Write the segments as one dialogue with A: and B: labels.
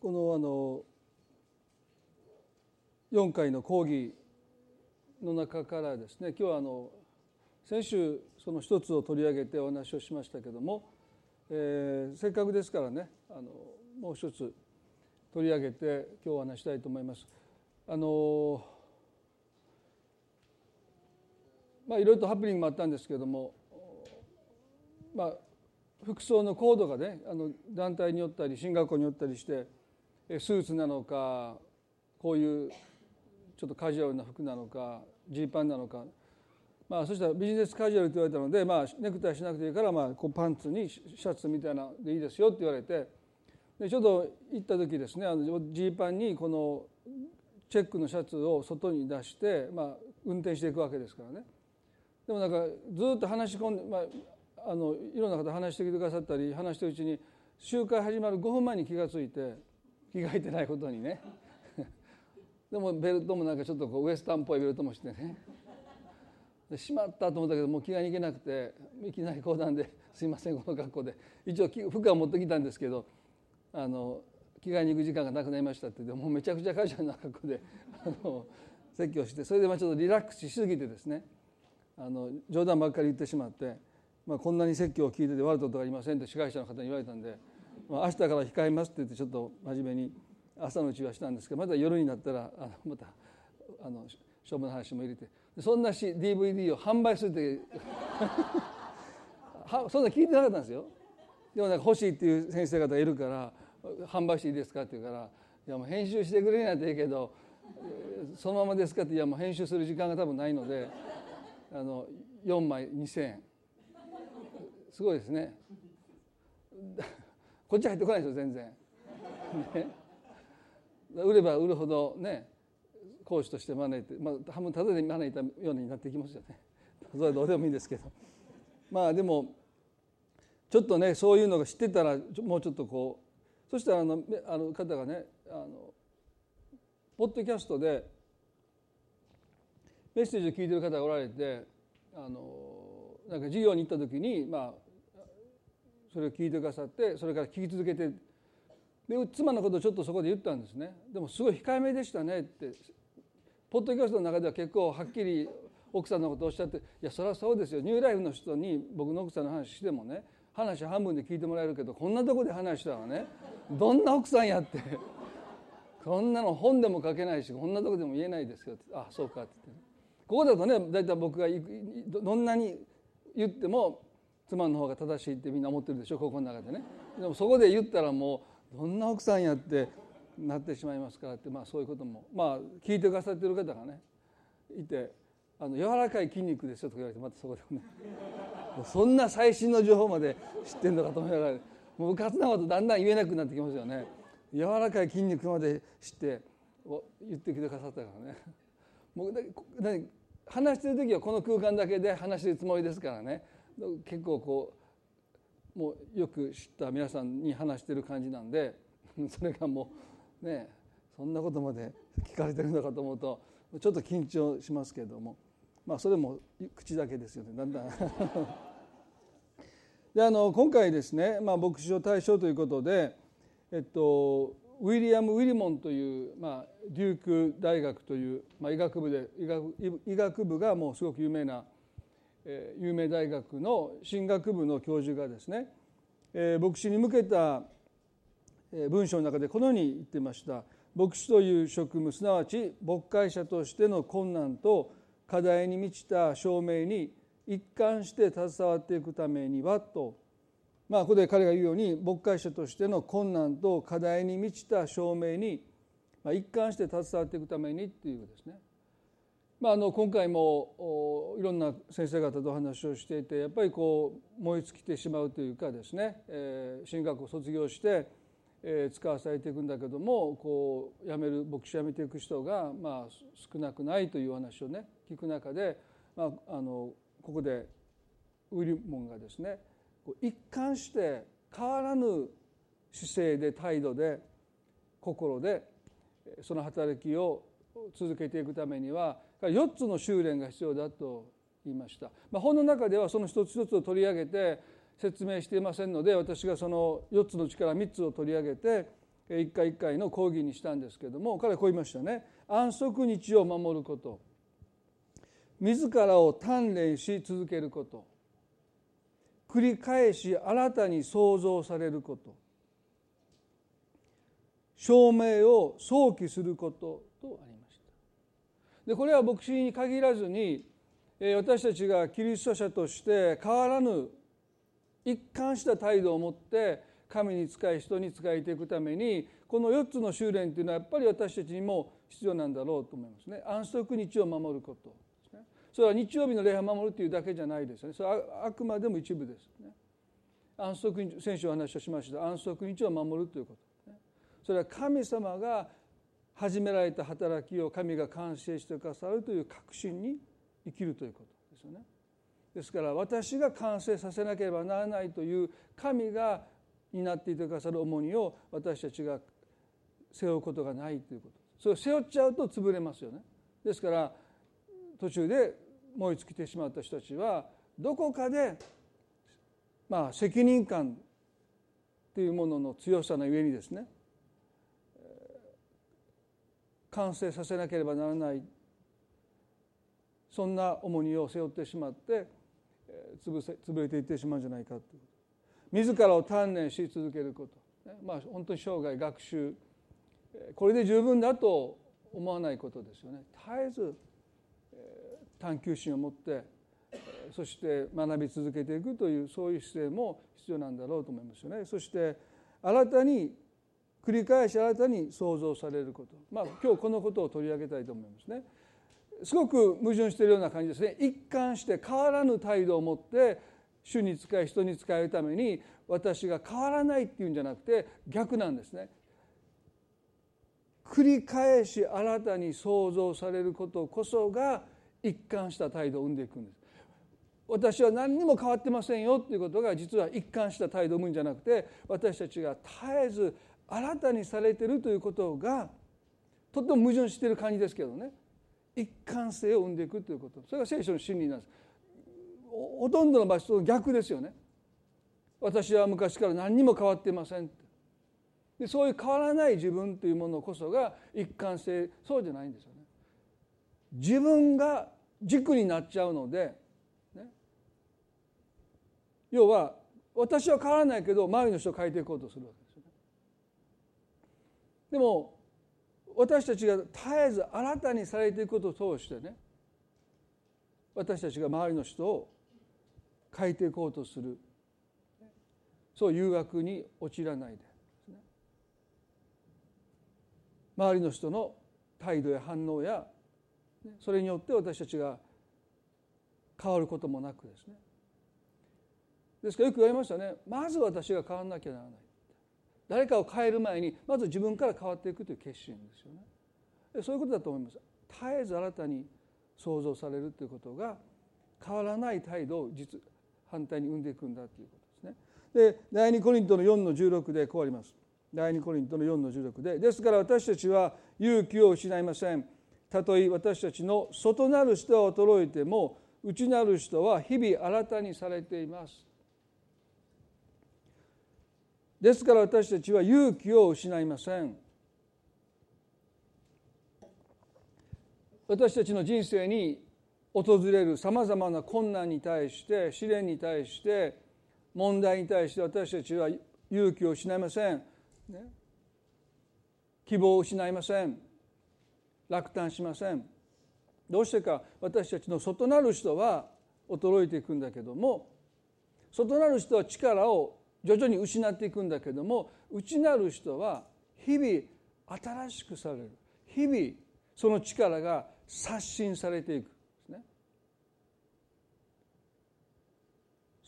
A: このあの4回の講義の中からですね今日はあの先週その一つを取り上げてお話をしましたけども、えー、せっかくですからねあのもう一つ取り上げて今日お話したいと思います。あのまあいろいろとハプニングもあったんですけれどもまあ服装のコードがねあの団体によったり進学校によったりしてスーツなのかこういうちょっとカジュアルな服なのかジーパンなのか、まあ、そしたらビジネスカジュアルって言われたので、まあ、ネクタイしなくていいから、まあ、こうパンツにシャツみたいなでいいですよって言われてでちょっと行った時ですねあのジーパンにこのチェックのシャツを外に出して、まあ、運転していくわけですからね。でもなんかずっと話し込んで、まあ、あのいろんな方話してきてくださったり話してるうちに集会始まる5分前に気が付いて着替えてないことにねでもベルトもなんかちょっとこうウエスタンっぽいベルトもしてねでしまったと思ったけどもう着替えに行けなくていきなり講談で「すいませんこの格好で」一応服は持ってきたんですけどあの着替えに行く時間がなくなりましたって言ってもうめちゃくちゃカジュアルな格好であの説教してそれでまあちょっとリラックスしすぎてですねあの冗談ばっかり言ってしまって。まあ、こんなに説教を聞いてて悪いことがありませんって司会者の方に言われたんで、明日から控えますって言ってちょっと真面目に朝のうちはしたんですけどまた夜になったらあのまたあの勝負の話も入れてそんなし DVD を販売するって そんな聞いてなかったんですよ。でもなんか欲しいっていう先生方がいるから販売していいですかって言うから「いやもう編集してくれないといいけどそのままですか?」って「いやもう編集する時間が多分ないのであの4枚2,000円すごいですねこっち入ってこないですよ全然、ね、売れば売るほどね講師として招いて、まあ、半分ただで招いたようになっていきますよね。それはどうでもいいんですけど。まあでもちょっとねそういうのが知ってたらもうちょっとこうそしたらあのあの方がねあのポッドキャストでメッセージを聞いてる方がおられてあのなんか授業に行った時にまあそれを聞いてくださってそれから聞き続けてで妻のことをちょっとそこで言ったんですね。でもすごい控えめでしたねってポッドキャストの中では結構はっきり奥さんのことをおっしゃっていやそりゃそうですよ。ニューライフの人に僕の奥さんの話してもね話半分で聞いてもらえるけどこんなとこで話したらね。どんな奥さんやって。こんなの本でも書けないしこんなとこでも言えないですよって。あそうかって。言って、ここだとね大体僕がどんなに言っても妻の方が正しいってみんな思ってるでしょ？ここの中でね。でもそこで言ったらもうどんな奥さんやってなってしまいますか？らってまあそういうこともまあ聞いてくださってる方がねいてあの柔らかい筋肉ですよとか言われてまたそこでね。そんな最新の情報まで知ってんのかと思いながらもううかつなことだんだん言えなくなってきますよね。柔らかい筋肉まで知って言ってきてくださったからね。もう話してる時はこの空間だけで話してるつもりですからね。結構こうもうよく知った皆さんに話してる感じなんで それがもうねそんなことまで聞かれてるのかと思うとちょっと緊張しますけれども。まあそれも口だけですよねだんだん。であの今回ですね、まあ、牧師を対象ということで、えっと、ウィリアム・ウィリモンという、まあ、デューク大学という、まあ、医学部で医学医学部がもうすごく有名な有名大学の進学部の教授がですね牧師に向けた文章の中でこのように言ってました。牧師という職務すなわち牧会者としての困難と課題に満ちた証明に一貫して携わっていくためにはと。まあここで彼が言うように牧会者としての困難と課題に満ちた証明に一貫して携わっていくためにっていうですね。まあ、あの今回もいろんな先生方と話をしていてやっぱりこう燃え尽きてしまうというかですね、えー、進学を卒業して、えー、使わされていくんだけどもこう辞める牧師辞めていく人が、まあ、少なくないという話をね聞く中で、まあ、あのここでウィリモンがですね一貫して変わらぬ姿勢で態度で心でその働きを続けていくためには4つの修練が必要だと言いました、まあ、本の中ではその一つ一つを取り上げて説明していませんので私がその4つのうちから3つを取り上げて一回一回の講義にしたんですけども彼はこう言いましたね。安息日を守ること。自らを鍛錬し続けること。繰り返し新たに創造されること。証明を想起することとありましたでこれは牧師に限らずに私たちがキリスト者として変わらぬ一貫した態度を持って神に仕え人に仕えていくためにこの4つの修練というのはやっぱり私たちにも必要なんだろうと思いますね。安息日を守ることですね。それは日曜日の礼拝を守るというだけじゃないですよね。それはあくまでも一部ですね。安息日先週お話をしました。安息日を守るということ。ねそれは神様が始められた働きを神が完成してくださるという確信に生きるということですよね。ですから私が完成させなければならないという神が担っていてくださる重荷を私たちが背負うことがないということ。それを背負っちゃうと潰れますよね。ですから途中で燃え尽きてしまった人たちはどこかでまあ責任感というものの強さのゆえにですね完成させなければならないそんな重荷を背負ってしまって潰せ潰れていってしまうんじゃないかと。自らを鍛錬し続けること、まあ本当に生涯学習。これで十分だと思わないことですよね。絶えず探求心を持ってそして学び続けていくというそういう姿勢も必要なんだろうと思いますよね。そして新たに繰り返し新たに創造されること。まあ今日このことを取り上げたいと思いますね。すごく矛盾しているような感じですね。一貫して変わらぬ態度を持って主に仕え人に仕えるために私が変わらないっていうんじゃなくて逆なんですね。繰り返し新たに創造されることこそが一貫した態度を生んでいくんです。私は何にも変わってませんよっていうことが実は一貫した態度を生むんじゃなくて私たちが絶えず新たにされてるということがとっても矛盾している感じですけどね。一貫性を生んでいくということ。それが聖書の真理なんです。ほとんどの場所と逆ですよね。私は昔から何にも変わっていませんでそういう変わらない自分というものこそが一貫性そうじゃないんですよね。自分が軸になっちゃうので、ね、要は私は変わらないけど周りの人を変えていこうとするわけ。でも私たちが絶えず新たにされていくことを通してね私たちが周りの人を変えていこうとする。そう誘惑に陥らないで。周りの人の態度や反応やそれによって私たちが変わることもなくですね。ですからよく言われましたね。まず私が変わらなきゃならない。誰かを変える前にまず自分から変わっていくという決心ですよねそういうことだと思います絶えず新たに創造されるということが変わらない態度を実反対に生んでいくんだということですね。で第2コリントの4の16でこうあります。第2コリントの4の16でですから私たちは勇気を失いません。たとえ私たちの外なる人は衰えても内なる人は日々新たにされています。ですから私たちは勇気を失いません。私たちの人生に訪れるさまざまな困難に対して試練に対して問題に対して私たちは勇気を失いません、希望を失いません。落胆しません。どうしてか私たちの外なる人は衰えていくんだけども外なる人は力を徐々に失っていくんだけども内なる人は日々新しくされる。日々その力が刷新されていく。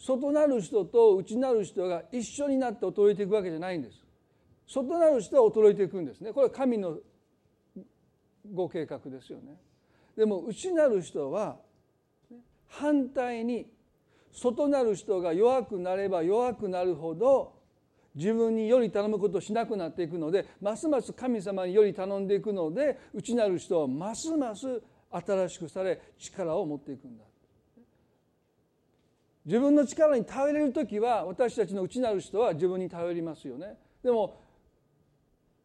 A: 外なる人と内なる人が一緒になって衰えていくわけじゃないんです。外なる人は衰えていくんですね。これは神のご計画ですよね。でも内なる人は反対に外なる人が弱くなれば弱くなるほど自分により頼むことをしなくなっていくのでますます神様により頼んでいくので内なる人はますます新しくされ力を持っていくんだ。自分の力に頼れる時は私たちの内なる人は自分に頼りますよね。でも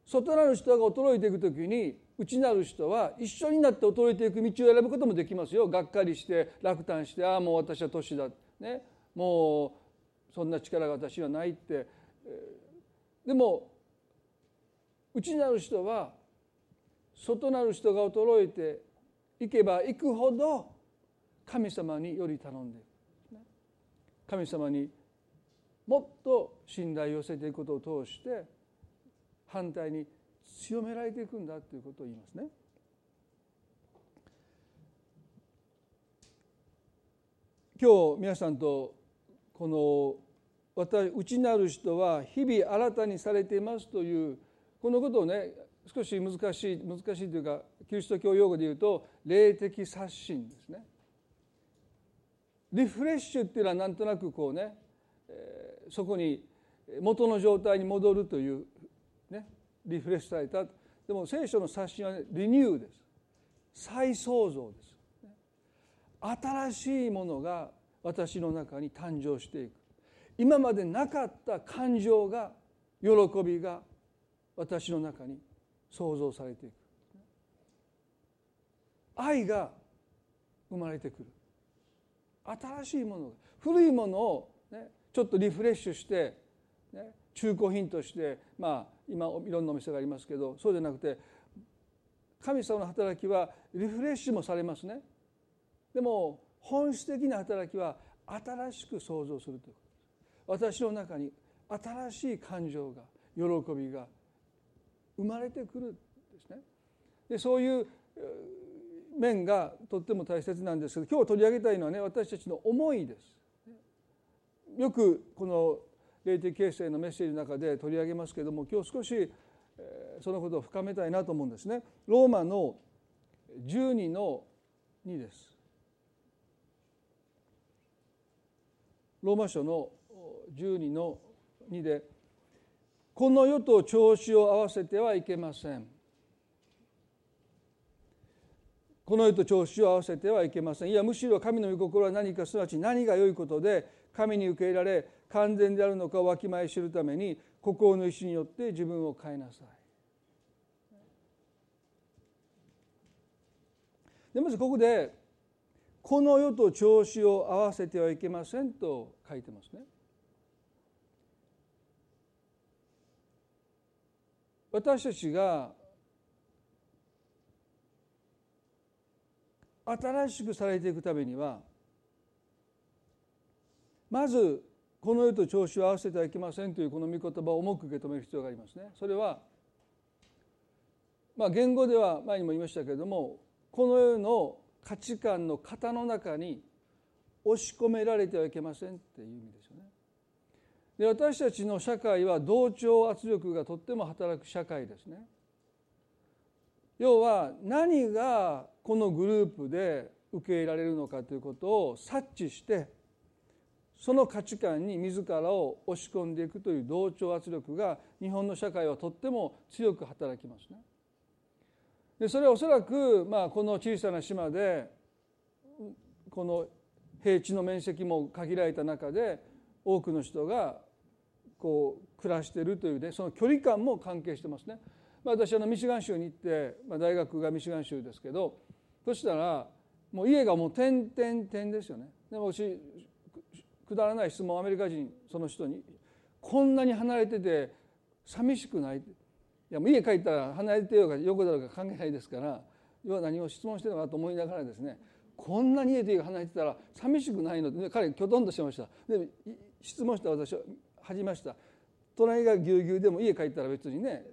A: 外なる人が衰えていく時に内なる人は一緒になって衰えていく道を選ぶこともできますよ。がっかりして落胆してああもう私は年だ、ね、もうそんな力が私はないって、でも内なる人は外なる人が衰えていけばいくほど神様により頼んでいく神様にもっと信頼を寄せていくことを通して反対に強められていくんだということを言いますね。今日皆さんとこの私内なる人は日々新たにされていますというこのことをね少し難しい難しいというかキリスト教用語で言うと霊的刷新ですね。リフレッシュっていうのはなんとなくこうね、え、そこに元の状態に戻るというねリフレッシュされた。でも聖書の刷新は、ね、リニューです。再創造です。新しいものが私の中に誕生していく。今までなかった感情が喜びが私の中に創造されていく。愛が生まれてくる。新しいものが古いものを、ね、ちょっとリフレッシュして、ね、中古品としてまあ今いろんなお店がありますけどそうじゃなくて神様の働きはリフレッシュもされますね。でも本質的な働きは新しく創造するということです私の中に新しい感情が喜びが生まれてくるんですねでそういう面がとっても大切なんですけど今日取り上げたいのはね私たちの思いですよくこの霊的形成のメッセージの中で取り上げますけれども今日少しそのことを深めたいなと思うんですね。ローマの12の2です。ローマ書の12の2で「この世と調子を合わせてはいけません」この世と調子を合わせてはいけませんいやむしろ神の御心は何かすなわち何が良いことで神に受け入れられ完全であるのかをわきまえ知るために心の意志によって自分を変えなさい。でまずここで「この世と調子を合わせてはいけません」と書いてますね。私たちが新しくされていくためにはまずこの世と調子を合わせてはいけませんというこの御言葉を重く受け止める必要がありますね。それはまあ言語では前にも言いましたけれどもこの世の価値観の型の中に押し込められてはいけませんっていう意味ですよね。で私たちの社会は同調圧力がとっても働く社会ですね。要は何がこのグループで受け入れられるのかということを察知してその価値観に自らを押し込んでいくという同調圧力が日本の社会はとっても強く働きますね。でそれはおそらく、まあ、この小さな島でこの平地の面積も限られた中で多くの人がこう暮らしているというねその距離感も関係してますね。まあ、私あのミシガン州に行って、まあ、大学がミシガン州ですけどそしたらもう家がもう点々点ですよね。でも私くだらない質問アメリカ人その人にこんなに離れてて寂しくないやもう家帰ったら離れてようが横だろうが関係ないですから要は何を質問してるのかと思いながらですねこんなに家と家離れてたら寂しくないので彼はきょとんとしてました。で質問した私は恥じました。隣がぎゅうぎゅうでも家帰ったら別にね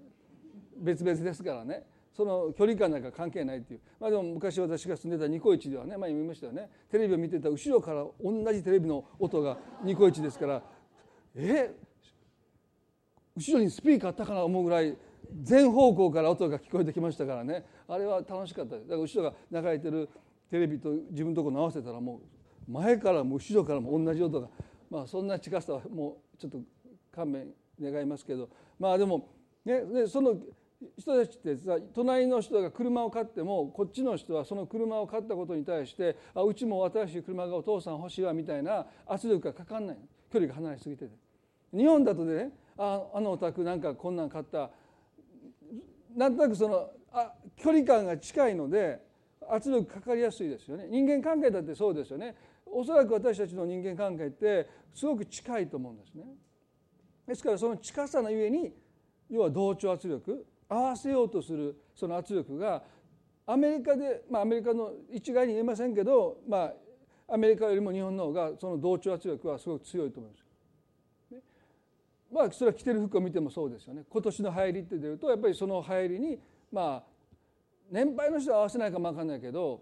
A: 別々ですからね。その距離感なんか関係ないっていう。まあでも昔私が住んでたニコイチではね前に見ましたよね。テレビを見てた後ろから同じテレビの音がニコイチですからえ？後ろにスピーカーあったかな思うぐらい全方向から音が聞こえてきましたからね。あれは楽しかった。だから後ろが流れてるテレビと自分のところ合わせたらもう前からも後ろからも同じ音が。まあそんな近さはもうちょっと勘弁願いますけど。まあでもねその人たちってさ隣の人が車を買ってもこっちの人はその車を買ったことに対してあうちも新しい車がお父さん欲しいわみたいな圧力がかかんない。距離が離れすぎてて。日本だとねああのお宅なんかこんなん買った。なんとなくそのあ距離感が近いので圧力かかりやすいですよね。人間関係だってそうですよね。おそらく私たちの人間関係ってすごく近いと思うんですね。ですからその近さのゆえに要は同調圧力合わせようとするその圧力がアメリカで、まあ、アメリカの一概に言えませんけど、まあ、アメリカよりも日本の方がその同調圧力はすごく強いと思います。まあ、それは着てる服を見てもそうですよね今年の流行りって出るとやっぱりその流行りにまあ年配の人は合わせないかも分かんないけど、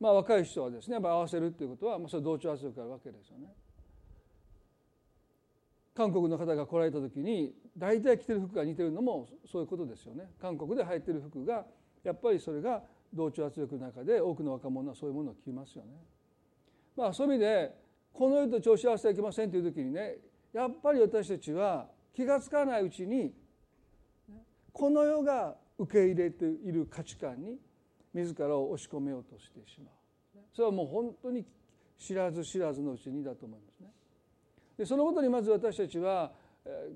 A: まあ、若い人はですねやっぱ合わせるっていうことは、まあ、それ同調圧力があるわけですよね。韓国の方が来られた時に大体着てる服が似てるのもそういうことですよね。韓国で流行ってる服がやっぱりそれが同調圧力の中で多くの若者はそういうものを着ますよね。まあそういう意味でこの世と調子合わせてはいけませんという時にねやっぱり私たちは気が付かないうちにこの世が受け入れている価値観に自らを押し込めようとしてしまうそれはもう本当に知らず知らずのうちにだと思いますね。でそのことにまず私たちは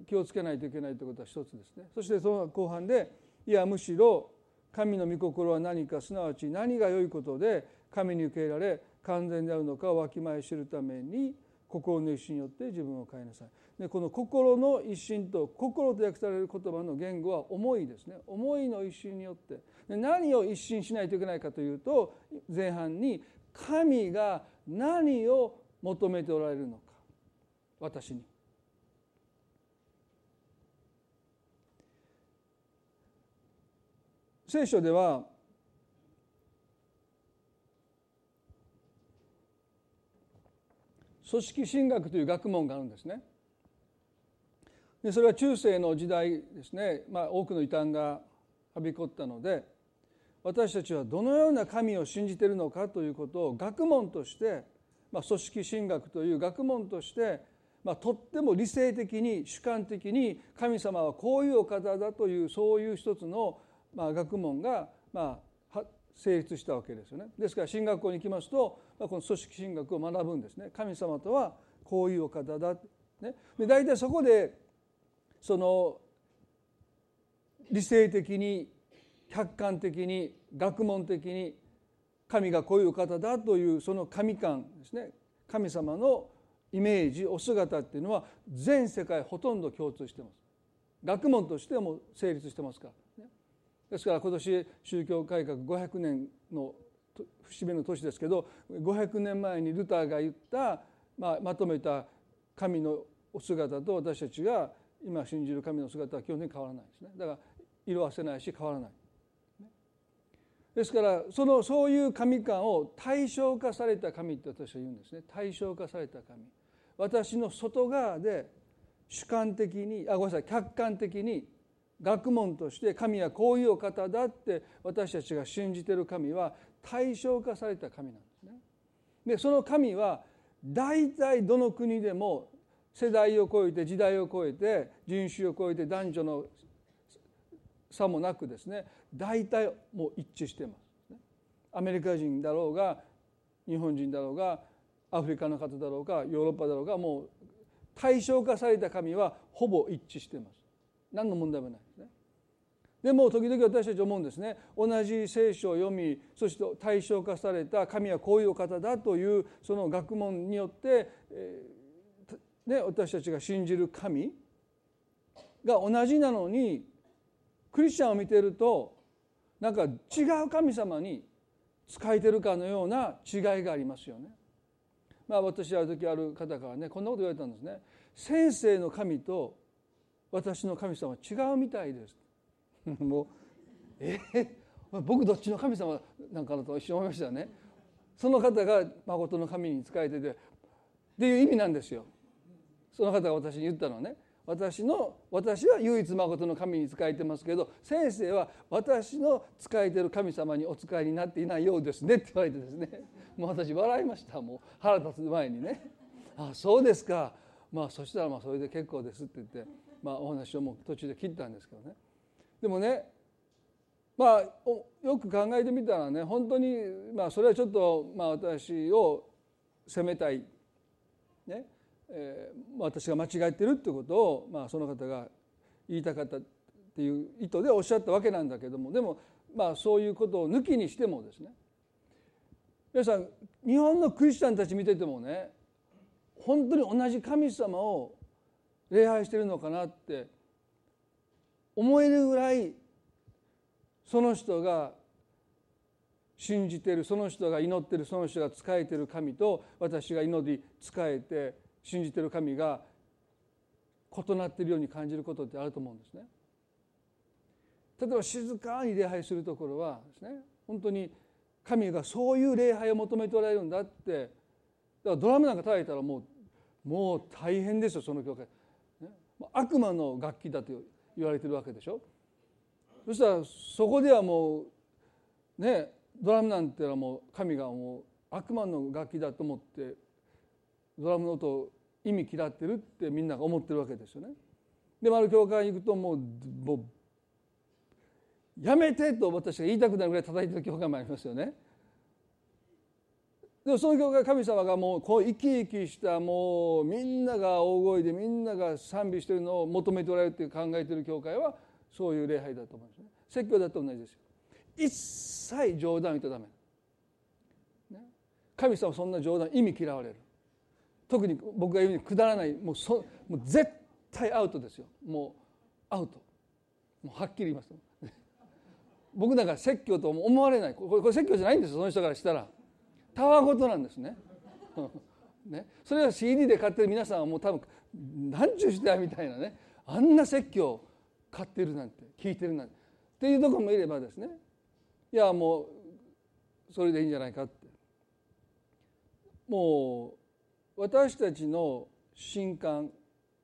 A: 気をつけないといけないということは一つですね。そしてその後半でいやむしろ神の御心は何かすなわち何が良いことで神に受け入れられ完全であるのかをわきまえ知るために心の一心によって自分を変えなさい。でこの心の一心と心と訳される言葉の言語は思いですね思いの一心によってで何を一心しないといけないかというと前半に神が何を求めておられるのか私に。聖書では組織神学という学問があるんですね。でそれは中世の時代ですね、まあ、多くの異端がはびこったので私たちはどのような神を信じているのかということを学問として、まあ、組織神学という学問として、まあ、とっても理性的に主観的に神様はこういうお方だというそういう一つの、まあ、学問が、まあ、成立したわけですよね。ですから進学校に行きますと、この組織神学を学ぶんですね。神様とはこういうお方だ。ね、で大体そこでその理性的に客観的に学問的に神がこういう方だというその神感ですね神様のイメージお姿っていうのは全世界ほとんど共通してます学問としても成立してますから、ですから今年宗教改革500年の節目の年ですけど500年前にルターが言った、まあ、まとめた神のお姿と私たちが今信じる神の姿は基本的に変わらないですね。だから色あせないし変わらない。ですからそのそういう神感を対象化された神って私は言うんですね。対象化された神。私の外側で主観的にあごめんなさい客観的に学問として神はこういうお方だって私たちが信じてる神は対象化された神なんですね。でその神は大体どの国でも世代を超えて時代を超えて人種を超えて男女の差もなくですね大体もう一致してます。アメリカ人だろうが日本人だろうがアフリカの方だろうがヨーロッパだろうがもう対象化された神はほぼ一致してます。何の問題もないですね。でも時々私たち思うんですね同じ聖書を読みそして対象化された神はこういうお方だというその学問によって、えーね、私たちが信じる神が同じなのにクリスチャンを見てるとなんか違う神様に仕えてるかのような違いがありますよね。まあ私ある時ある方からねこんなこと言われたんですね。先生の神と私の神様は違うみたいです。もうえ？ー、僕どっちの神様なんかなと一瞬思いましたね。その方が誠の神に仕えててっていう意味なんですよ。その方が私に言ったのはね。私の私は唯一誠の神に仕えてますけど先生は私の仕えてる神様にお使いになっていないようですね。って言われてですね。もう私笑いました。もう腹立つ前にね「あそうですか。まあそしたらまあそれで結構です」って言って、まあ、お話をもう途中で切ったんですけどね。でもねまあよく考えてみたらね本当にまあそれはちょっとまあ私を責めたい。ね。えー、私が間違えてるってことを、まあ、その方が言いたかったっていう意図でおっしゃったわけなんだけども。でもまあそういうことを抜きにしてもですね。皆さん日本のクリスチャンたち見ててもね本当に同じ神様を礼拝してるのかなって思えるぐらいその人が信じてるその人が祈ってるその人が仕えてる神と私が祈り仕えて信じてる神が異なっているように感じることってあると思うんですね。例えば静かに礼拝するところはですね本当に神がそういう礼拝を求めておられるんだってだからドラムなんか叩いたらもうもう大変ですよその教会、悪魔の楽器だと言われてるわけでしょそしたらそこではもうねドラムなんてのはもう神がもう悪魔の楽器だと思ってドラムの音を意味嫌ってるってみんなが思ってるわけですよね。でもある教会に行くともうもうやめてと私が言いたくなるぐらい叩いてる教会もありますよね。でもその教会神様がもうこう生き生きしたもうみんなが大声でみんなが賛美してるのを求めておられるって考えてる教会はそういう礼拝だと思うんですね。説教だと同じですよ。一切冗談言ったらダメ、ね、神様そんな冗談意味嫌われる。特に僕が言うにくだらないもうそもう絶対アウトですよ。もうアウト。もうはっきり言います僕なんか説教と思われない。これこれ説教じゃないんですよ。その人からしたら。たわごとなんですね。ね。それは CD で買ってる皆さんはもう多分何ちゅうしてやみたいなね。あんな説教買ってるなんて聞いてるなんて。っていうとこもいればですね。いやもうそれでいいんじゃないかって。もう私たちの信感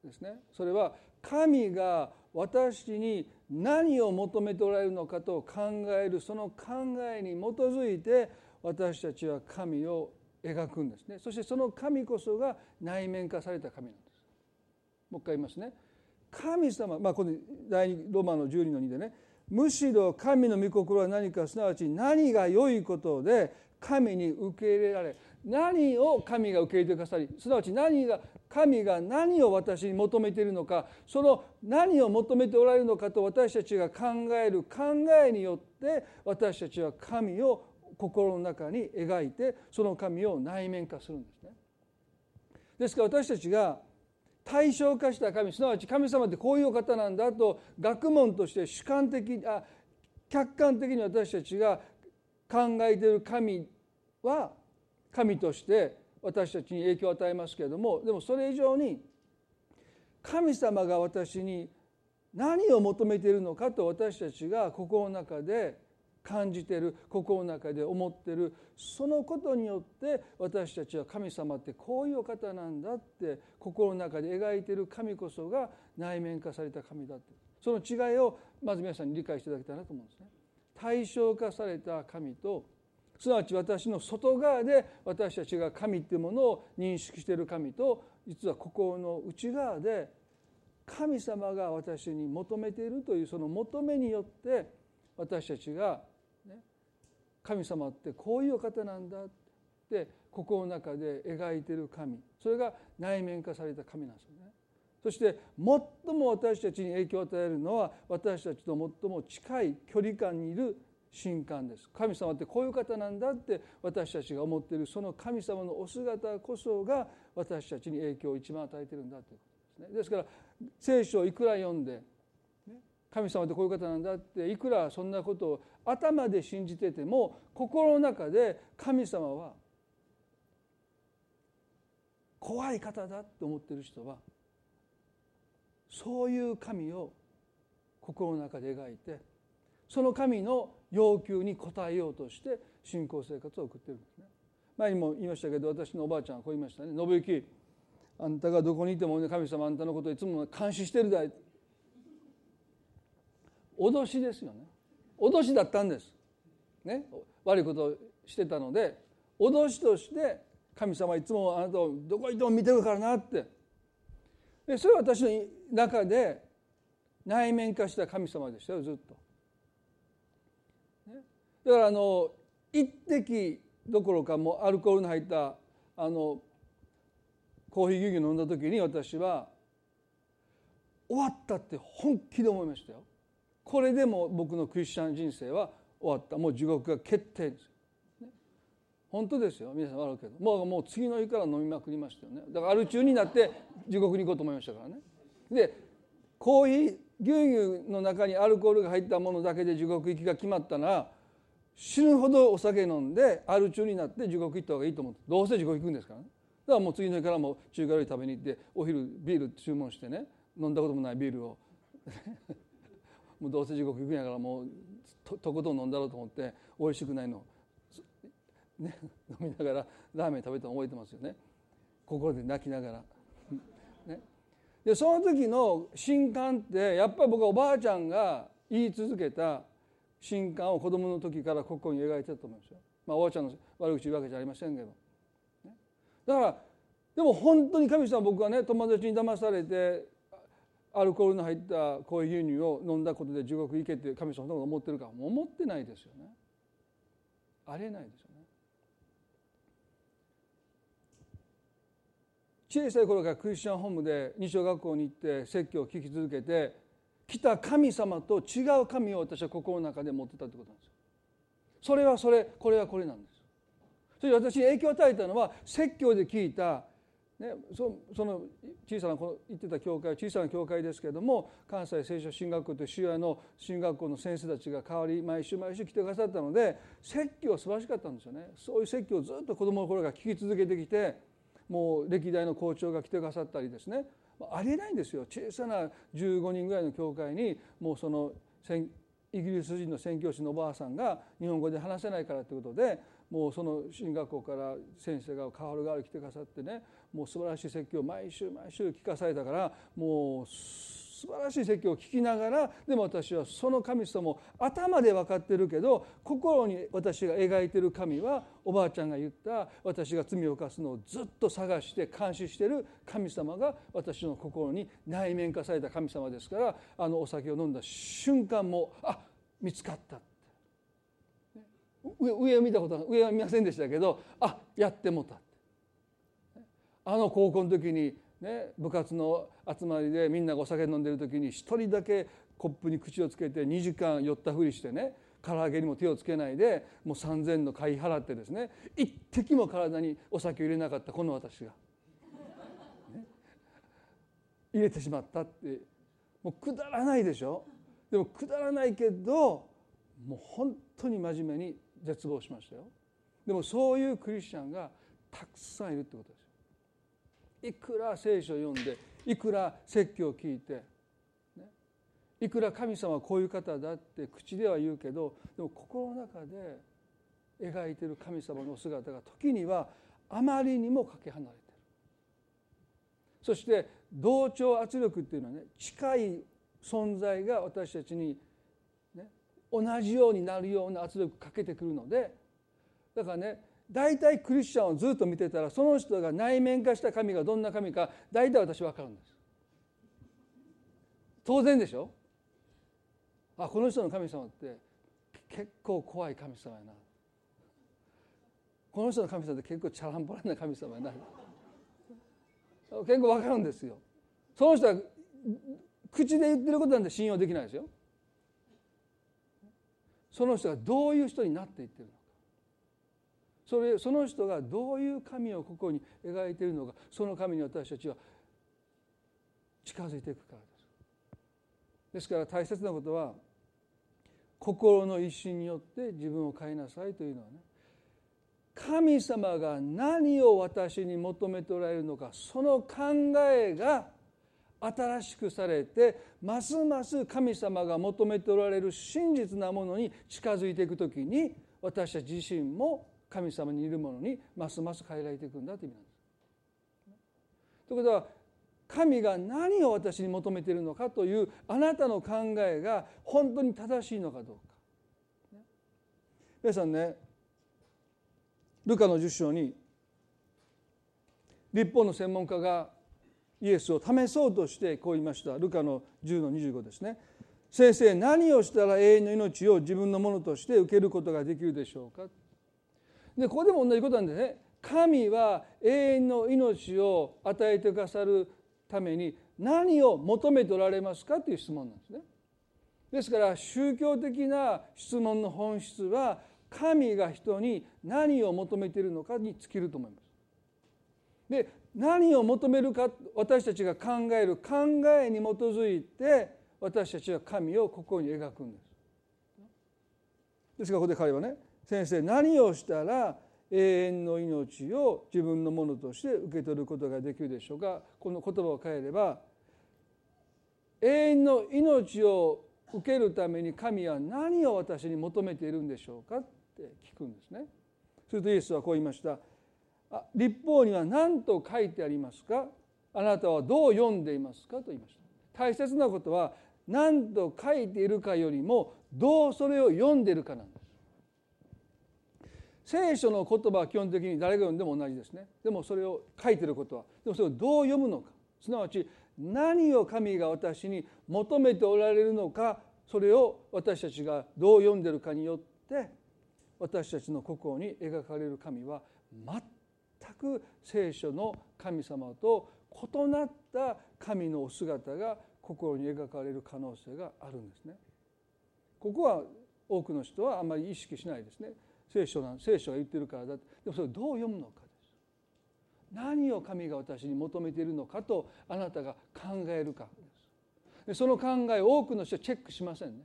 A: ですね。それは神が私に何を求めておられるのかと考えるその考えに基づいて私たちは神を描くんですね。そしてその神こそが内面化された神なんです。もう一回言いますね。神様まあこの第2ロマの12の2でね。むしろ神の御心は何かすなわち何が良いことで神に受け入れられ何を神が受け入れてくださりすなわち何が神が何を私に求めているのかその何を求めておられるのかと私たちが考える考えによって私たちは神を心の中に描いてその神を内面化するんですね。ですから私たちが対象化した神すなわち神様ってこういう方なんだと学問として主観的あ客観的に私たちが考えている神は神として私たちに影響を与えますけれどもでもそれ以上に神様が私に何を求めているのかと私たちが心の中で感じてる心の中で思ってるそのことによって私たちは神様ってこういうお方なんだって心の中で描いてる神こそが内面化された神だってその違いをまず皆さんに理解していただきたいなと思うんですね。対象化された神とすなわち私の外側で私たちが神っていうものを認識している神と実は心の内側で神様が私に求めているというその求めによって私たちが神様ってこういう方なんだって心の中で描いてる神それが内面化された神なんですよね。そして最も私たちに影響を与えるのは私たちと最も近い距離感にいる神感です神様ってこういう方なんだって私たちが思っているその神様のお姿こそが私たちに影響を一番与えてるんだということですね。ですから聖書をいくら読んで神様ってこういう方なんだっていくらそんなことを頭で信じてても心の中で神様は怖い方だと思ってる人はそういう神を心の中で描いてその神の要求に応えようとして信仰生活を送ってるんですね。前にも言いましたけど私のおばあちゃんはこう言いましたね「信行。あんたがどこにいても、神様あんたのことをいつも監視してるだい」脅しですよね。脅しだったんです、ね、悪いことをしてたので脅しとして神様いつもあなたをどこ行っても見てるからなって。でそれは私の中で内面化した神様でしたよずっと。だからあの一滴どころかもうアルコールの入ったあのコーヒー牛乳飲んだ時に私は終わったって本気で思いましたよ。これでも僕のクリスチャン人生は終わった。もう地獄が決定ですね、本当ですよ。皆さん悪いけど。もうもう次の日から飲みまくりましたよね。だからアル中になって地獄に行こうと思いましたからね。でコーヒー牛乳の中にアルコールが入ったものだけで地獄行きが決まったら死ぬほどお酒飲んでアル中になって地獄行った方がいいと思ってどうせ地獄行くんですからね。だからもう次の日からも中華料理食べに行ってお昼ビール注文してね飲んだこともないビールを もうどうせ地獄行くんやからもうととことん飲んだろうと思って美味しくないのね、飲みながらラーメン食べたの覚えてますよね。心で泣きながら。ね、でその時の新刊ってやっぱり僕はおばあちゃんが言い続けた新刊を子供の時から心に描いてたと思うんですよ。まあ、おばあちゃんの悪口言うわけじゃありませんけど。ね、だからでも本当に神様僕はね友達に騙されてアルコールの入ったコーヒー牛乳を飲んだことで地獄行けって神様そんなこと思ってるか思ってないですよね。ありえないですよね。小さい頃からクリスチャンホームで日曜学校に行って説教を聞き続けて来た神様と違う神を私は心の中で持ってたってことなんですよ。それはそれこれはこれなんです。それで私に影響を与えたのは説教で聞いたね、そその小さなこの言ってた教会小さな教会ですけれども関西聖書進学校という主屋の進学校の先生たちが代わり毎週毎週来てくださったので説教は素晴らしかったんですよねそういう説教をずっと子どもの頃から聞き続けてきてもう歴代の校長が来てくださったりですねありえないんですよ。小さな15人ぐらいの教会にもうそのイギリス人の宣教師のおばあさんが日本語で話せないからということでもうその進学校から先生が代わる代わる来てくださってねもう素晴らしい説教を毎週毎週聞かされたからもうしい説教を聞きながらでも私はその神様を頭で分かってるけど心に私が描いてる神はおばあちゃんが言った私が罪を犯すのをずっと探して監視してる神様が私の心に内面化された神様ですからあのお酒を飲んだ瞬間もあ見つかった上上を見たことは上は見ませんでしたけどあやってもたあの高校の時にね部活の集まりでみんながお酒飲んでる時に一人だけコップに口をつけて2時間酔ったふりしてね唐揚げにも手をつけないでもう3,000の買い払ってですね一滴も体にお酒を入れなかったこの私が、ね、入れてしまったってもうくだらないでしょ。でもくだらないけどもう本当に真面目に絶望しましたよ。でもそういうクリスチャンがたくさんいるってことです。いくら聖書を読んでいくら説教を聞いて、ね、いくら神様はこういう方だって口では言うけどでも心の中で描いてる神様の姿が時にはあまりにもかけ離れてる。そして同調圧力っていうのはね近い存在が私たちにね同じようになるような圧力かけてくるのでだからね大体クリスチャンをずっと見てたらその人が内面化した神がどんな神か大体私分かるんです。当然でしょ？あこの人の神様って結構怖い神様やな。この人の神様って結構チャランポランな神様やな。結構分かるんですよ。その人は口で言ってることなんて信用できないですよ。その人がどういう人になっていってるのそれその人がどういう神をここに描いているのかその神に私たちは近づいていくからです。ですから大切なことは心の一心によって自分を変えなさいというのはね。神様が何を私に求めておられるのかその考えが新しくされてますます神様が求めておられる真実なものに近づいていく時に私たち自身も神様にいるものにますます変えられていくんだという意味なんです。ということは神が何を私に求めているのかというあなたの考えが本当に正しいのかどうか。皆さんねルカの10章に立法の専門家がイエスを試そうとしてこう言いましたルカの10の25ですね先生何をしたら永遠の命を自分のものとして受けることができるでしょうか？でここでも同じことなんですね神は永遠の命を与えてくださるために何を求めておられますかという質問なんですねですから宗教的な質問の本質は神が人に何を求めているのかに尽きると思います。で何を求めるか私たちが考える考えに基づいて私たちは神を心に描くんです。ですからここで彼はね先生何をしたら永遠の命を自分のものとして受け取ることができるでしょうか？この言葉を変えれば永遠の命を受けるために神は何を私に求めているんでしょうか？って聞くんですね。するとイエスはこう言いました。あ立法には何と書いてありますか？あなたはどう読んでいますか？と言いました。大切なことは何と書いているかよりもどうそれを読んでいるかなんです。聖書の言葉は基本的に誰が読んでも同じですね。でもそれを書いてることはでもそれをどう読むのかすなわち何を神が私に求めておられるのかそれを私たちがどう読んでるかによって私たちの心に描かれる神は全く聖書の神様と異なった神のお姿が心に描かれる可能性があるんですね。ここは多くの人はあまり意識しないですね。聖書な聖書が言ってるからだってでもそれをどう読むのかです。何を神が私に求めているのかとあなたが考えるかです。でその考えを多くの人はチェックしませんね。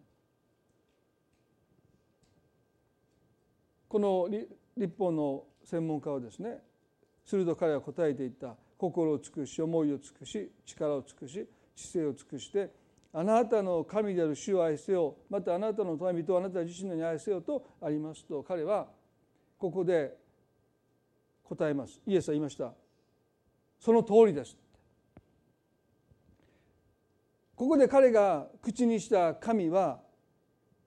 A: この立法の専門家はですねすると彼は答えていった。心を尽くし思いを尽くし力を尽くし知性を尽くしてあなたの神である主を愛せよ。またあなたの民人をあなた自身のに愛せよとありますと彼はここで答えます。イエスは言いました。その通りです。ここで彼が口にした神は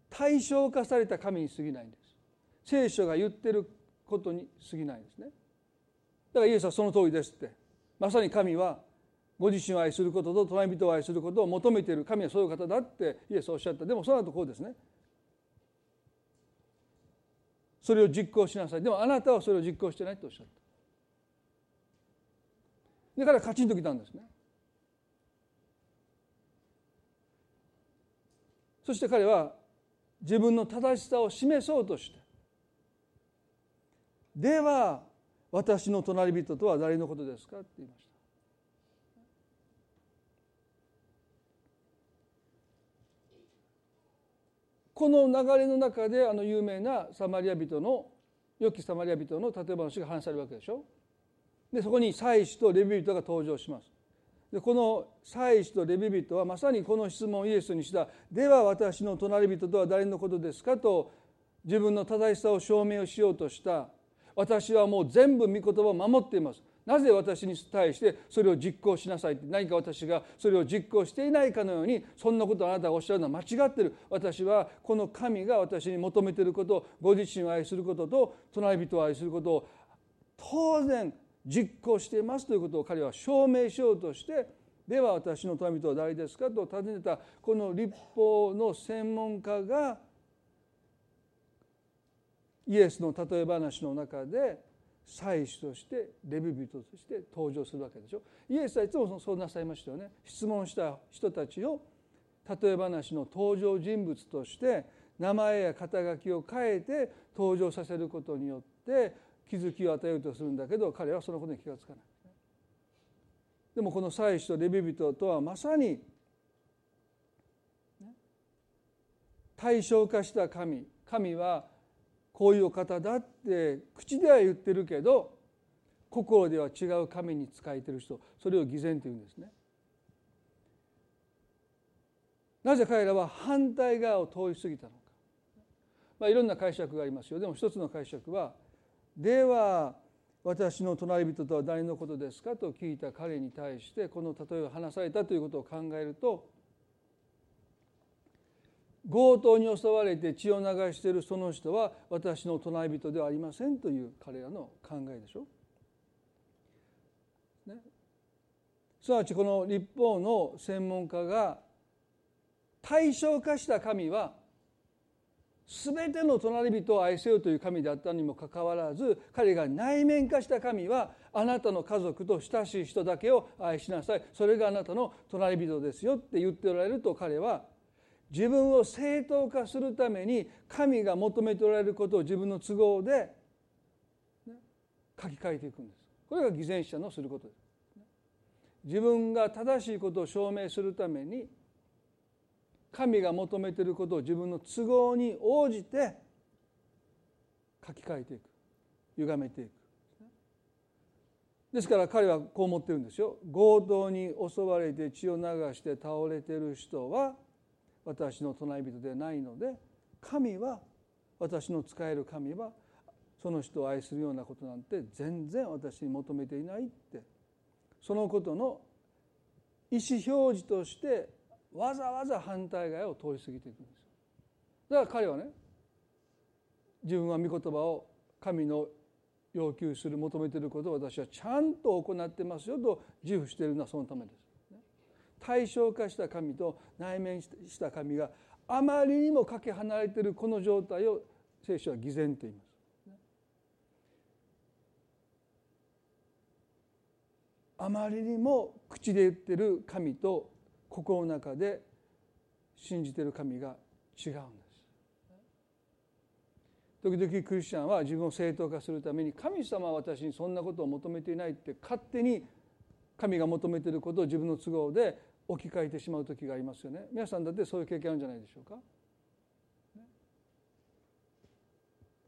A: 対象化された神に過ぎないんです。聖書が言ってることに過ぎないんですね。だからイエスはその通りですって。まさに神はご自身を愛することと隣人を愛することを求めている神はそういう方だってイエスはおっしゃった。でもその後こうですね。それを実行しなさい。でもあなたはそれを実行してないとおっしゃった。だからカチンときたんですね。そして彼は自分の正しさを示そうとしてでは私の隣人とは誰のことですか？って言いました。この流れの中であの有名なサマリア人の良きサマリア人の例え話が話されるわけでしょ？でそこに祭司とレビ人が登場します。でこの祭司とレビ人はまさにこの質問をイエスにした「では私の隣人とは誰のことですか?」と自分の正しさを証明をしようとした。私はもう全部御言葉を守っています。なぜ私に対してそれを実行しなさいって何か私がそれを実行していないかのようにそんなことあなたがおっしゃるのは間違ってる。私はこの神が私に求めていることご自身を愛することと隣人を愛することを当然実行していますということを彼は証明しようとしてでは私の隣人は誰ですかと尋ねたこの立法の専門家がイエスの例え話の中で祭司としてレビ人として登場するわけでしょ。イエスはいつもそうなさいましたよね。質問した人たちを例え話の登場人物として名前や肩書きを変えて登場させることによって気づきを与えようとするんだけど彼はそのことに気が付かない。でもこの祭司とレビ人とはまさに対象化した神。神はこういうお方だって口では言ってるけど心では違う神に仕えてる人それを偽善というんですね。なぜ彼らは反対側を通り過ぎたのか、まあ、いろんな解釈がありますよでも一つの解釈は「では私の隣人とは誰のことですか?」と聞いた彼に対してこの例えを話されたということを考えると強盗に襲われて血を流しているその人は私の隣人ではありませんという彼らの考えでしょ。ね、すなわちこの立法の専門家が対象化した神は全ての隣人を愛せよという神であったにもかかわらず彼が内面化した神はあなたの家族と親しい人だけを愛しなさいそれがあなたの隣人ですよって言っておられると彼は自分を正当化するために神が求めておられることを自分の都合で書き換えていくんです。これが偽善者のすることです。自分が正しいことを証明するために神が求めていることを自分の都合に応じて書き換えていく。歪めていく。ですから彼はこう思ってるんですよ。強盗に襲われて血を流して倒れている人は私の隣人でないので神は私の使える神はその人を愛するようなことなんて全然私に求めていないってそのことの意思表示としてわざわざ反対側を通り過ぎていくんですだから彼はね自分は御言葉を神の要求する求めていることを私はちゃんと行ってますよと自負しているのはそのためです。対象化した神と内面した神があまりにもかけ離れているこの状態を聖書は偽善と言います。あまりにも口で言ってる神と心の中で信じてる神が違うんです時々クリスチャンは自分を正当化するために神様は私にそんなことを求めていないって勝手に神が求めていることを自分の都合で置き換えてしまう時がありますよね。皆さんだってそういう経験あるんじゃないでしょうか。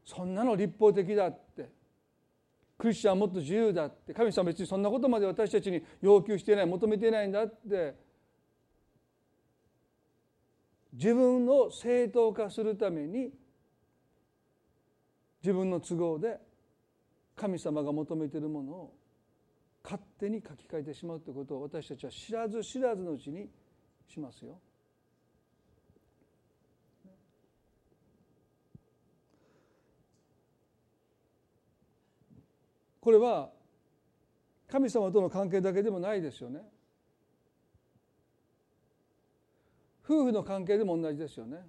A: そんなの立法的だって。クリスチャンはもっと自由だって。神様は別にそんなことまで私たちに要求していない求めていないんだって。自分を正当化するために自分の都合で神様が求めているものを勝手に書き換えてしまうということを私たちは知らず知らずのうちにしますよ。これは神様との関係だけでもないですよね。夫婦の関係でも同じですよね。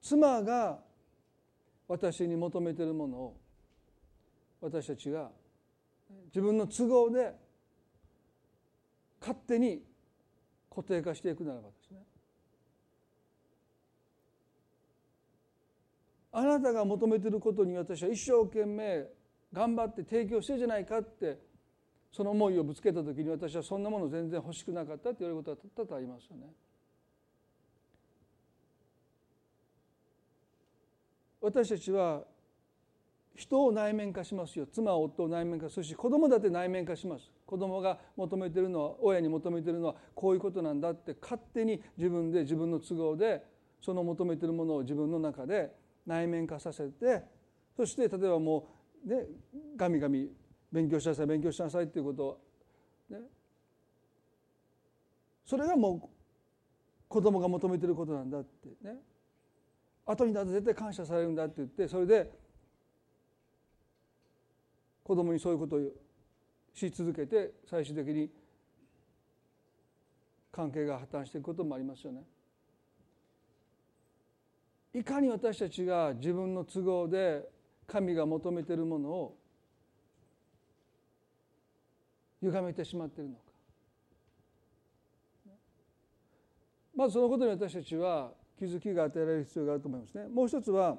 A: 妻が私に求めているものを私たちが自分の都合で勝手に固定化していくならばですねあなたが求めていることに私は一生懸命頑張って提供してるじゃないかってその思いをぶつけた時に私はそんなもの全然欲しくなかったって言われることは多々ありますよね。私たちは人を内面化しますよ。妻夫を内面化するし子供だって内面化します。子供が求めてるのは親に求めてるのはこういうことなんだって勝手に自分で自分の都合でその求めてるものを自分の中で内面化させてそして例えばもうねガミガミ勉強しなさい勉強しなさいっていうことをね。それがもう子供が求めていることなんだってね。後になって絶対感謝されるんだって言ってそれで子供にそういうことをし続けて最終的に関係が破綻していくこともありますよね。いかに私たちが自分の都合で神が求めているものを歪めてしまっているのかまずそのことに私たちは気づきが与えられる必要があると思いますね。もう一つは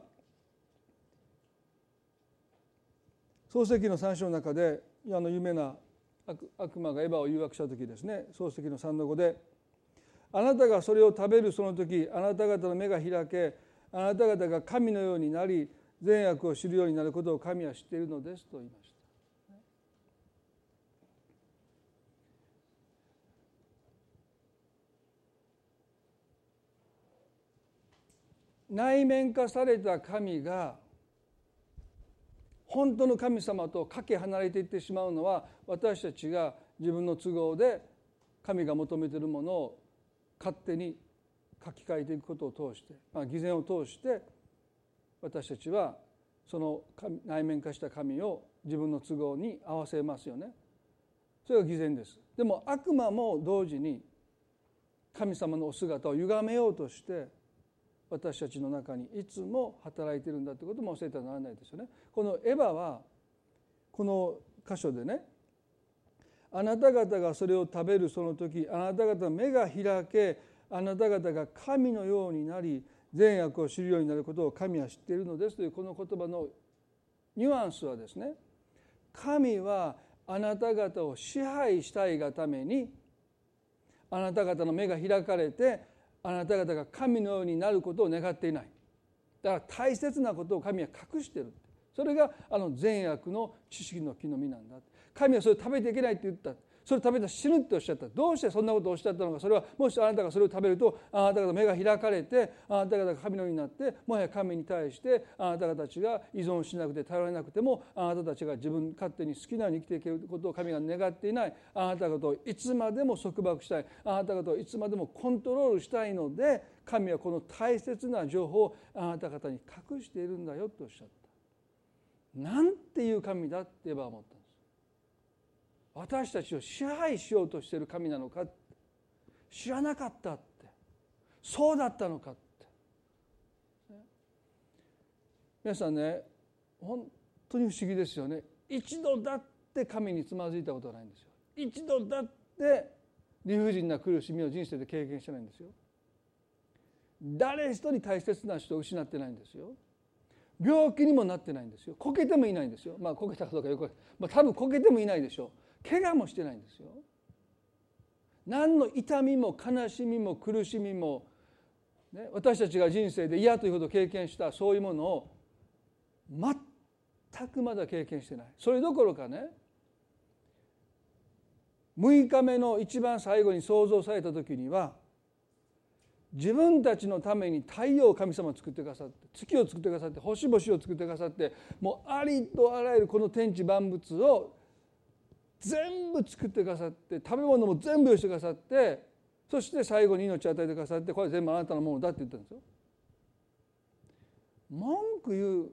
A: 創世記の3章の中であの有名な悪魔がエヴァを誘惑した時ですね創世記の3の5で「あなたがそれを食べるその時あなた方の目が開けあなた方が神のようになり善悪を知るようになることを神は知っているのです」と言いました。内面化された神が本当の神様とかけ離れていってしまうのは私たちが自分の都合で神が求めているものを勝手に書き換えていくことを通して、まあ、偽善を通して私たちはその内面化した神を自分の都合に合わせますよね。それが偽善です。でも悪魔も同時に神様のお姿を歪めようとして私たちの中にいつも働いてるんだということも教えてはならないですよね。このエヴァはこの箇所でねあなた方がそれを食べるその時あなた方目が開けあなた方が神のようになり善悪を知るようになることを神は知っているのですというこの言葉のニュアンスはですね神はあなた方を支配したいがためにあなた方の目が開かれてあなた方が神のようになることを願っていない。だから大切なことを神は隠してる。それがあの善悪の知識の木の実なんだ。神はそれを食べていけないって言った。それ食べたら死ぬっておっしゃった。どうしてそんなことをおっしゃったのか。それはもしあなたがそれを食べるとあなた方目が開かれてあなた方が神のようになってもはや神に対してあなた方たちが依存しなくて頼らなくてもあなたたちが自分勝手に好きなように生きていけることを神が願っていない。あなた方をいつまでも束縛したい。あなた方をいつまでもコントロールしたいので神はこの大切な情報をあなた方に隠しているんだよとおっしゃった。なんていう神だって言えば思った。私たちを支配しようとしてる神なのか知らなかったって。そうだったのかって。皆さんね本当に不思議ですよね。一度だって神につまずいたことはないんですよ。一度だって理不尽な苦しみを人生で経験してないんですよ。誰一人大切な人を失ってないんですよ。病気にもなってないんですよ。こけてもいないんですよ。まあこけたかどうかよく、まあ、多分こけてもいないでしょう。怪我もしてないんですよ。何の痛みも悲しみも苦しみも、ね、私たちが人生で嫌というほど経験したそういうものを全くまだ経験してない。それどころかね6日目の一番最後に創造された時には自分たちのために太陽を神様を作ってくださって月を作ってくださって星々を作ってくださってもうありとあらゆるこの天地万物を全部作ってくださって食べ物も全部用意してくださってそして最後に命を与えてくださってこれ全部あなたのものだって言ってるんですよ。文句言う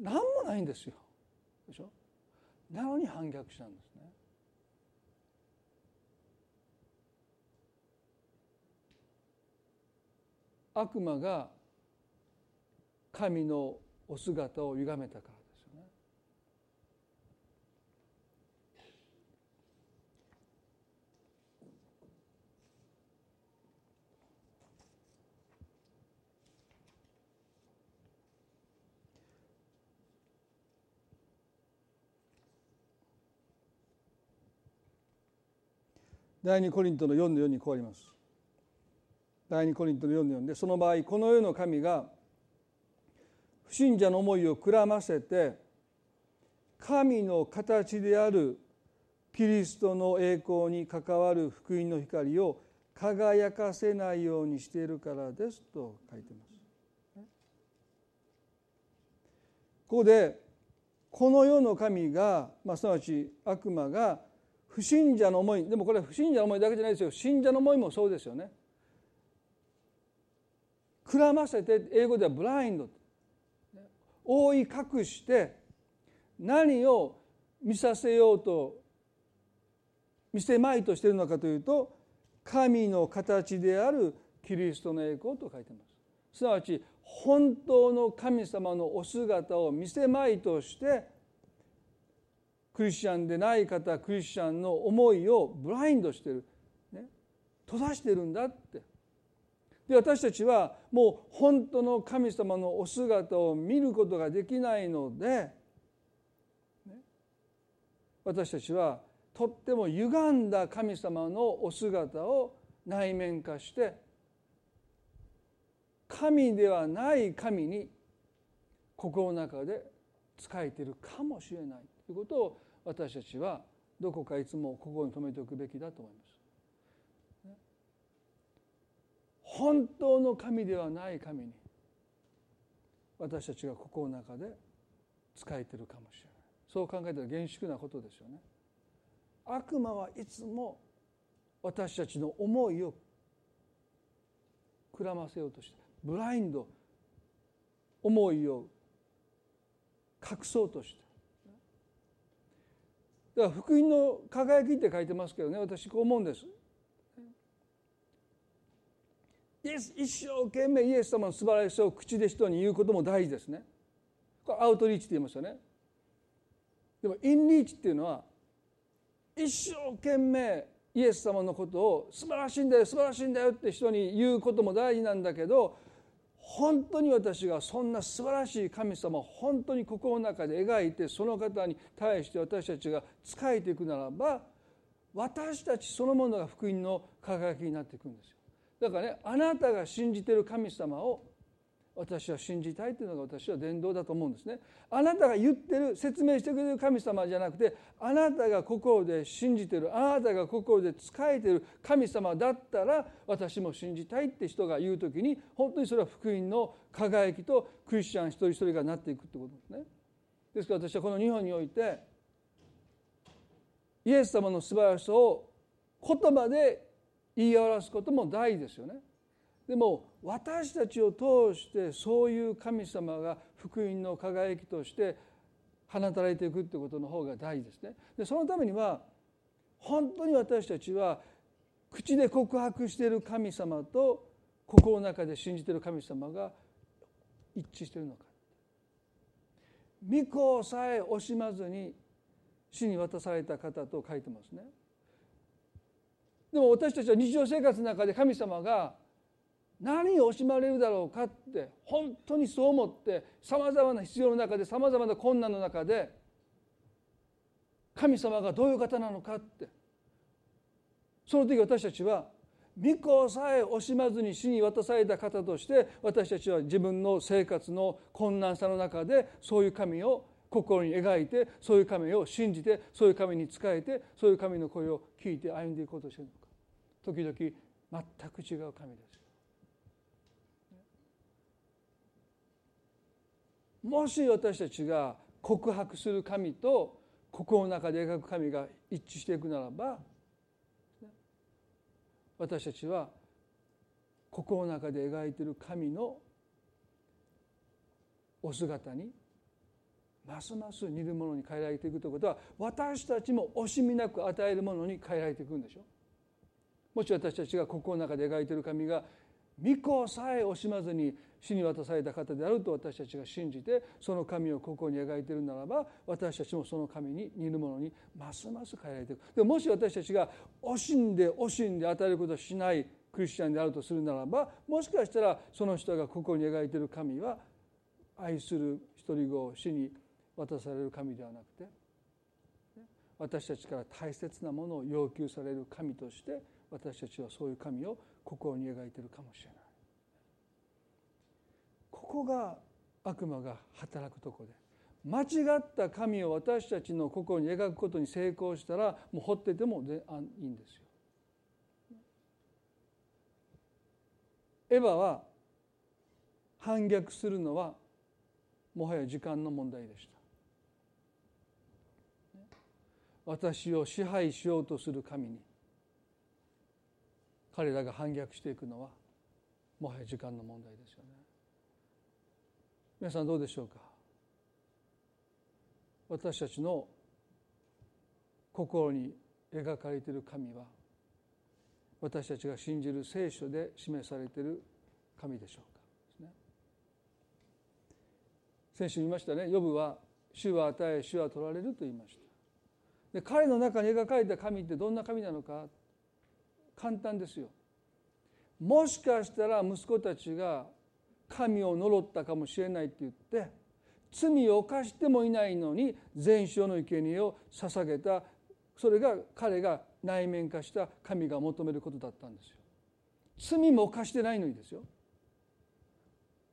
A: 何もないんですよ。でしょ？なのに反逆したんですね。悪魔が神のお姿を歪めたから第二コリントの4の4にこうあります。第二コリントの4の4でその場合この世の神が不信者の思いをくらませて神の形であるキリストの栄光に関わる福音の光を輝かせないようにしているからですと書いてます。ここでこの世の神が、まあ、すなわち悪魔が不信者の思いでもこれは不信者の思いだけじゃないですよ信者の思いもそうですよね。くらませて英語ではブラインド覆い隠して何を見させようと見せまいとしているのかというと神の形であるキリストの栄光と書いてます。すなわち本当の神様のお姿を見せまいとしてクリスチャンでない方クリスチャンの思いをブラインドしてる、ね、閉ざしてるんだって。で私たちはもう本当の神様のお姿を見ることができないので、ね、私たちはとっても歪んだ神様のお姿を内面化して神ではない神に心の中で仕えているかもしれない。ということを私たちはどこかいつも心に留めておくべきだと思います。本当の神ではない神に私たちが心の中で仕えてるかもしれないそう考えたら厳粛なことですよね。悪魔はいつも私たちの思いをくらませようとしてブラインド思いを隠そうとしてだから福音の輝きって書いてますけどね私こう思うんです。一生懸命イエス様の素晴らしさを口で人に言うことも大事ですね。これアウトリーチって言いますよね。でもインリーチっていうのは一生懸命イエス様のことを素晴らしいんだよ素晴らしいんだよって人に言うことも大事なんだけど本当に私がそんな素晴らしい神様を本当に心の中で描いてその方に対して私たちが仕えていくならば私たちそのものが福音の輝きになっていくんですよ。だからねあなたが信じてる神様を私は信じたいというのが私は伝道だと思うんですね。あなたが言ってる説明してくれる神様じゃなくてあなたが心で信じてるあなたが心で仕えてる神様だったら私も信じたいって人が言う時に本当にそれは福音の輝きとクリスチャン一人一人がなっていくってことですね。ですから私はこの日本においてイエス様の素晴らしさを言葉で言い表すことも大事ですよね。でも私たちを通してそういう神様が福音の輝きとして放たれていくってことの方が大事ですね。でそのためには本当に私たちは口で告白している神様と心の中で信じている神様が一致しているのか。御子さえ惜しまずに死に渡された方と書いてますね。でも私たちは日常生活の中で神様が何を惜しまれるだろうかって本当にそう思ってさまざまな必要の中でさまざまな困難の中で神様がどういう方なのかってその時私たちは御子さえ惜しまずに死に渡された方として私たちは自分の生活の困難さの中でそういう神を心に描いてそういう神を信じてそういう神に仕えてそういう神の声を聞いて歩んでいこうとしているのか。時々全く違う神ですもし私たちが告白する神と心の中で描く神が一致していくならば私たちは心の中で描いている神のお姿にますます似るものに変えられていくということは私たちも惜しみなく与えるものに変えられていくんでしょもし私たちが心の中で描いている神が御子さえ惜しまずに死に渡された方であると私たちが信じてその神を心に描いているならば私たちもその神に似るものにますます変えられていくでももし私たちが惜しんで惜しんで与えることをしないクリスチャンであるとするならばもしかしたらその人が心に描いている神は愛する一人子を死に渡される神ではなくて私たちから大切なものを要求される神として私たちはそういう神を心に描いているかもしれない。ここが悪魔が働くとこで間違った神を私たちの心に描くことに成功したらもう掘っててもいいんですよ。エヴァは反逆するのはもはや時間の問題でした。私を支配しようとする神に彼らが反逆していくのはもはや時間の問題ですよね皆さんどうでしょうか？私たちの心に描かれている神は私たちが信じる聖書で示されている神でしょうか、ね、先週言いましたねヨブは主は与え主は取られると言いました。で彼の中に描かれた神ってどんな神なのか？簡単ですよ。もしかしたら息子たちが神を呪ったかもしれないって言って罪を犯してもいないのに全焼の生贄を捧げたそれが彼が内面化した神が求めることだったんですよ。罪も犯してないのにですよ。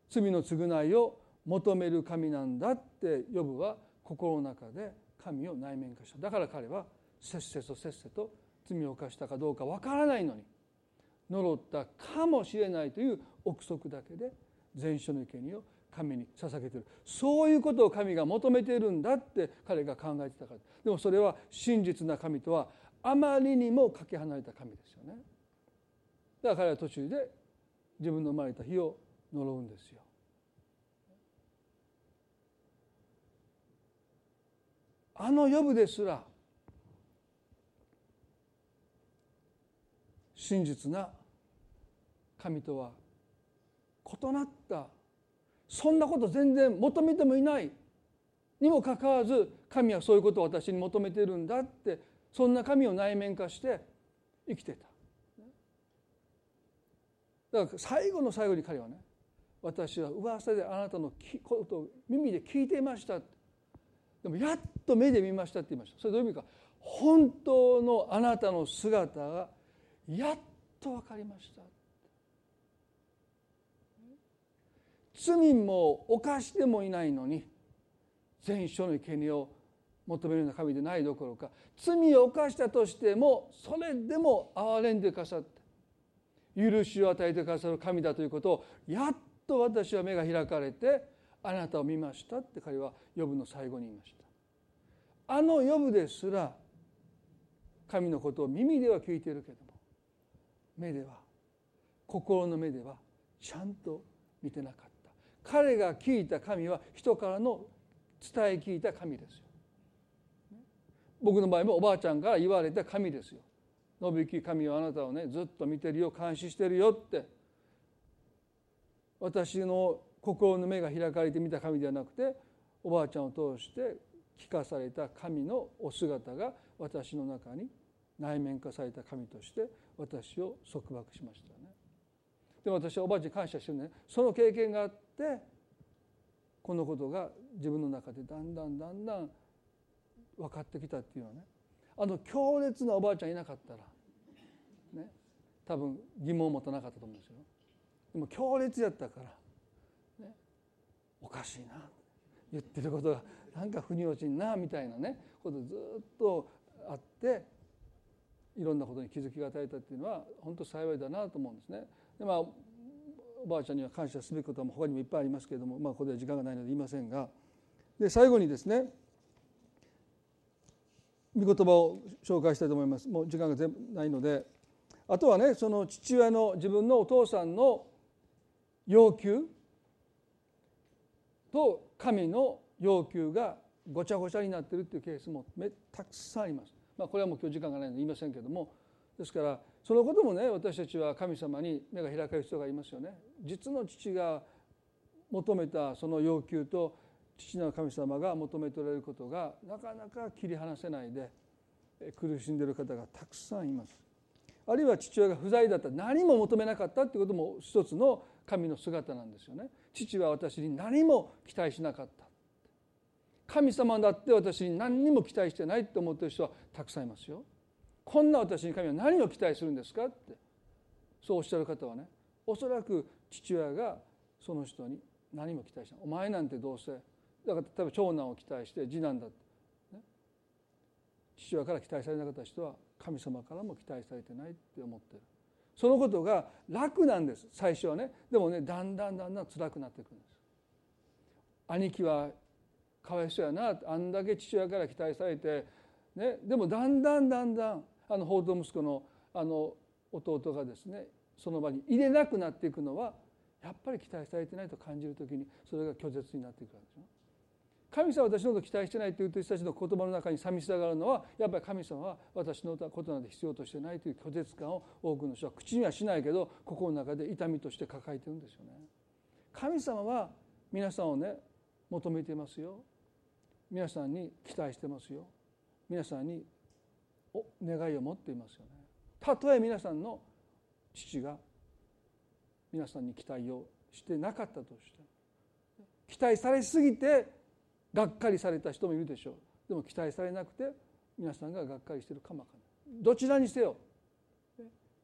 A: 罪の償いを求める神なんだって呼ぶは心の中で神を内面化しただから彼はせっせとせっせと罪を犯したかどうかわからないのに呪ったかもしれないという憶測だけで全書の生贄を神に捧げてる。そういうことを神が求めているんだって彼が考えてたから。でもそれは真実な神とはあまりにもかけ離れた神ですよね。だから彼は途中で自分の生まれた日を呪うんですよ。あの呼ぶですら真実な神とは異なった。そんなこと全然求めてもいないにもかかわらず神はそういうことを私に求めてるんだってそんな神を内面化して生きてた。だから最後の最後に彼はね私は噂であなたのことを耳で聞いていましたでもやっと目で見ましたって言いました。それどういう意味か。本当のあなたの姿がやっと分かりました。罪も犯してもいないのに全書の生贄を求めるような神でないどころか罪を犯したとしてもそれでも憐れんでくださって許しを与えてくださる神だということをやっと私は目が開かれてあなたを見ましたって彼は呼ぶの最後に言いました。あの呼ぶですら神のことを耳では聞いているけども目では心の目ではちゃんと見てなかった。彼が聞いた神は人からの伝え聞いた神ですよ。僕の場合もおばあちゃんから言われた神ですよ。信行神はあなたをねずっと見てるよ監視してるよって。私の心の目が開かれて見た神ではなくておばあちゃんを通して聞かされた神のお姿が私の中に内面化された神として私を束縛しましたね。で私はおばあちゃんに感謝してるね。その経験があってこのことが自分の中でだんだんだんだん分かってきたっていうのはねあの強烈なおばあちゃんいなかったらね多分疑問を持たなかったと思うんですよでも強烈やったから、ね、おかしいな言ってることがなんか腑に落ちんなみたいなねことずっとあっていろんなことに気づきが与えたっていうのは本当幸いだなと思うんですね。でまあばあちゃんには感謝すべきことは他にもいっぱいありますけれども、まあ、ここでは時間がないので言いませんがで最後にですね御言葉を紹介したいと思いますもう時間が全部ないのであとはねその父親の自分のお父さんの要求と神の要求がごちゃごちゃになっているというケースもめたくさんあります。まあ、これはもう今日時間がないので言いませんけどもですからそのこともね私たちは神様に目が開かれる必要がいますよね。実の父が求めたその要求と父なる神様が求めておられることがなかなか切り離せないで苦しんでいる方がたくさんいます。あるいは父親が不在だった何も求めなかったっていうことも一つの神の姿なんですよね。父は私に何も期待しなかった。神様だって私に何にも期待してないって思ってる人はたくさんいますよ。こんな私に神は何を期待するんですかってそうおっしゃる方はねおそらく父親がその人に何も期待しない。お前なんてどうせだから例えば長男を期待して次男だって、ね、父親から期待されなかった人は神様からも期待されてないって思ってる。そのことが楽なんです最初はね。でもねだんだんだんだん辛くなっていくんです。兄貴はかわいそうやなあんだけ父親から期待されて、ね、でもだんだんだんだんあの報道息子のあの弟がですねその場に入れなくなっていくのはやっぱり期待されてないと感じる時にそれが拒絶になっていくわけですよ。神様は私のこと期待してないという人たちの言葉の中に寂しさがあるのはやっぱり神様は私のことなんて必要としてないという拒絶感を多くの人は口にはしないけど心の中で痛みとして抱えてるんですよね。神様は皆さんをね求めていますよ。皆さんに期待してますよ。皆さんに願いを持っていますよね。たとえ皆さんの父が皆さんに期待をしてなかったとして期待されすぎてがっかりされた人もいるでしょう。でも期待されなくて皆さんががっかりしてるかもわかんない。どちらにせよ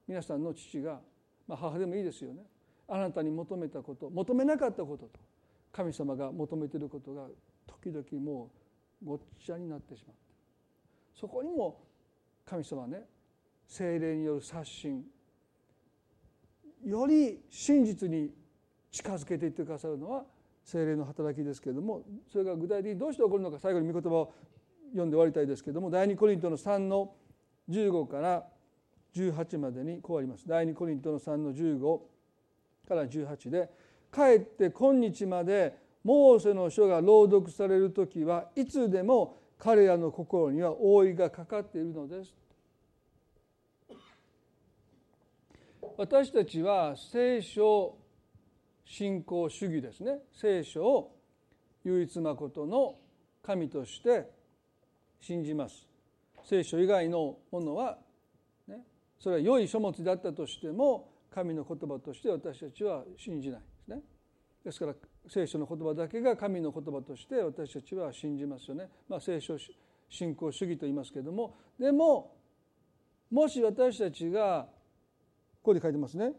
A: 皆さんの父が、まあ、母でもいいですよね。あなたに求めたこと求めなかったことと神様が求めていることが時々もうごっちゃになってしまってそこにも神様ね精霊による刷新より真実に近づけていってくださるのは精霊の働きですけれどもそれが具体的にどうして起こるのか最後に御言葉を読んで終わりたいですけれども第2コリントの3の15から18までにこうあります。第2コリントの3の15から18で「かえって今日までモーセの書が朗読される時はいつでも彼らの心には覆いがかかっているのです」私たちは聖書信仰主義ですね。聖書を唯一まことの神として信じます。聖書以外のものは、ね、それは良い書物であったとしても神の言葉として私たちは信じない。です。から聖書の言葉だけが神の言葉として私たちは信じますよね。まあ、聖書信仰主義と言いますけれどもでももし私たちがここで書いてますね。